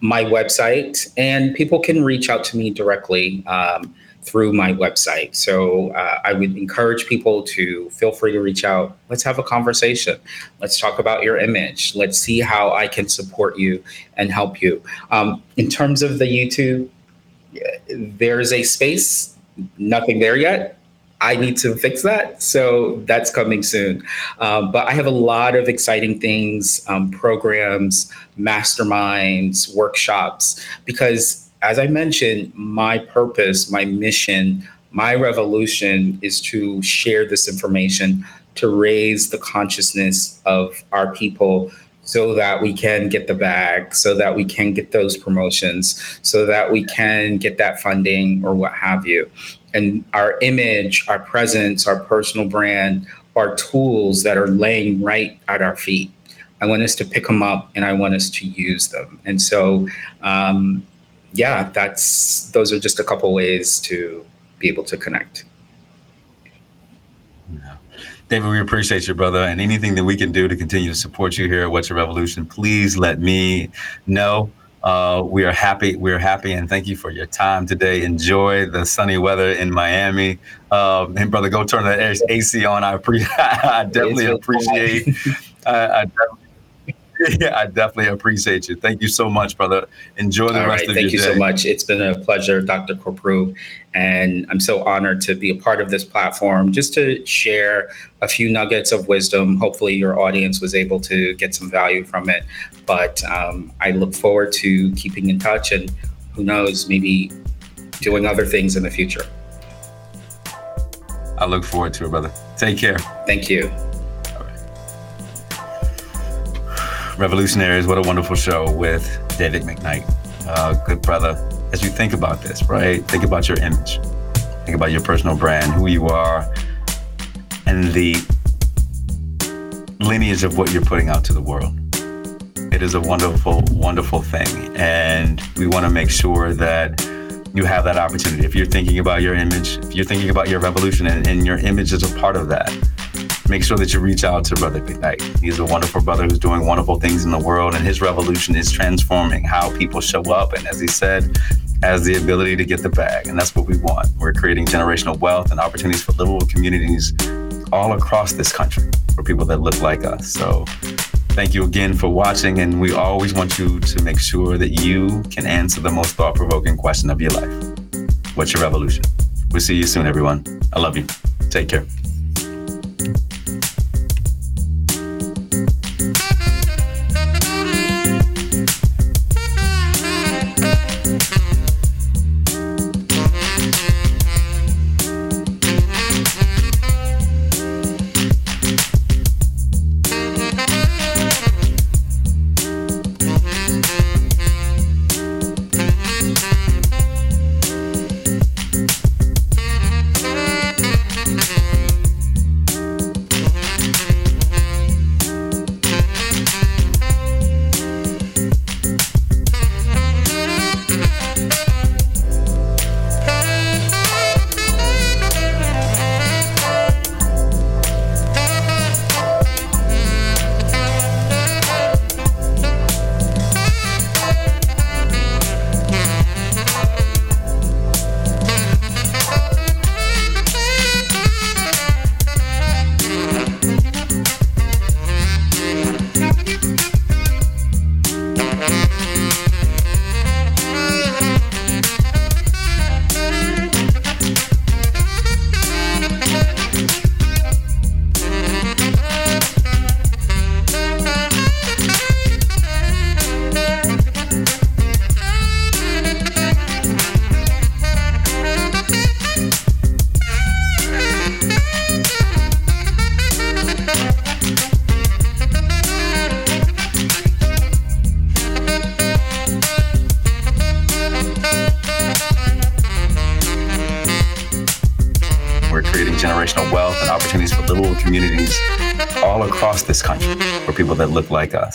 Speaker 2: my website, and people can reach out to me directly um, through my website. So uh, I would encourage people to feel free to reach out. Let's have a conversation. Let's talk about your image. Let's see how I can support you and help you. Um, in terms of the YouTube, there's a space, nothing there yet. I need to fix that. So that's coming soon. Um, but I have a lot of exciting things, um, programs, masterminds, workshops, because as I mentioned, my purpose, my mission, my revolution is to share this information to raise the consciousness of our people so that we can get the bag, so that we can get those promotions, so that we can get that funding or what have you and our image, our presence, our personal brand are tools that are laying right at our feet. I want us to pick them up and I want us to use them. And so, um, yeah, that's those are just a couple ways to be able to connect.
Speaker 1: David, we appreciate you, brother, and anything that we can do to continue to support you here at What's Your Revolution, please let me know. Uh, we are happy. We are happy, and thank you for your time today. Enjoy the sunny weather in Miami. Um, and brother, go turn the AC on. I, pre- I definitely appreciate. I, I definitely yeah, I definitely appreciate you. Thank you so much, brother. Enjoy the All rest right, of
Speaker 2: thank
Speaker 1: your
Speaker 2: day.
Speaker 1: Thank
Speaker 2: you so much. It's been a pleasure, Dr. Corprew, and I'm so honored to be a part of this platform just to share a few nuggets of wisdom. Hopefully, your audience was able to get some value from it. But um, I look forward to keeping in touch and who knows, maybe doing other things in the future.
Speaker 1: I look forward to it, brother. Take care.
Speaker 2: Thank you.
Speaker 1: Revolutionaries, what a wonderful show with David McKnight. Uh, good brother. As you think about this, right? Think about your image, think about your personal brand, who you are, and the lineage of what you're putting out to the world. It is a wonderful, wonderful thing. And we want to make sure that you have that opportunity. If you're thinking about your image, if you're thinking about your revolution and, and your image is a part of that, make sure that you reach out to Brother McKnight. He's a wonderful brother who's doing wonderful things in the world, and his revolution is transforming how people show up. And as he said, has the ability to get the bag. And that's what we want. We're creating generational wealth and opportunities for little communities all across this country for people that look like us. So thank you again for watching. And we always want you to make sure that you can answer the most thought provoking question of your life What's your revolution? We'll see you soon, everyone. I love you. Take care. People that look like us.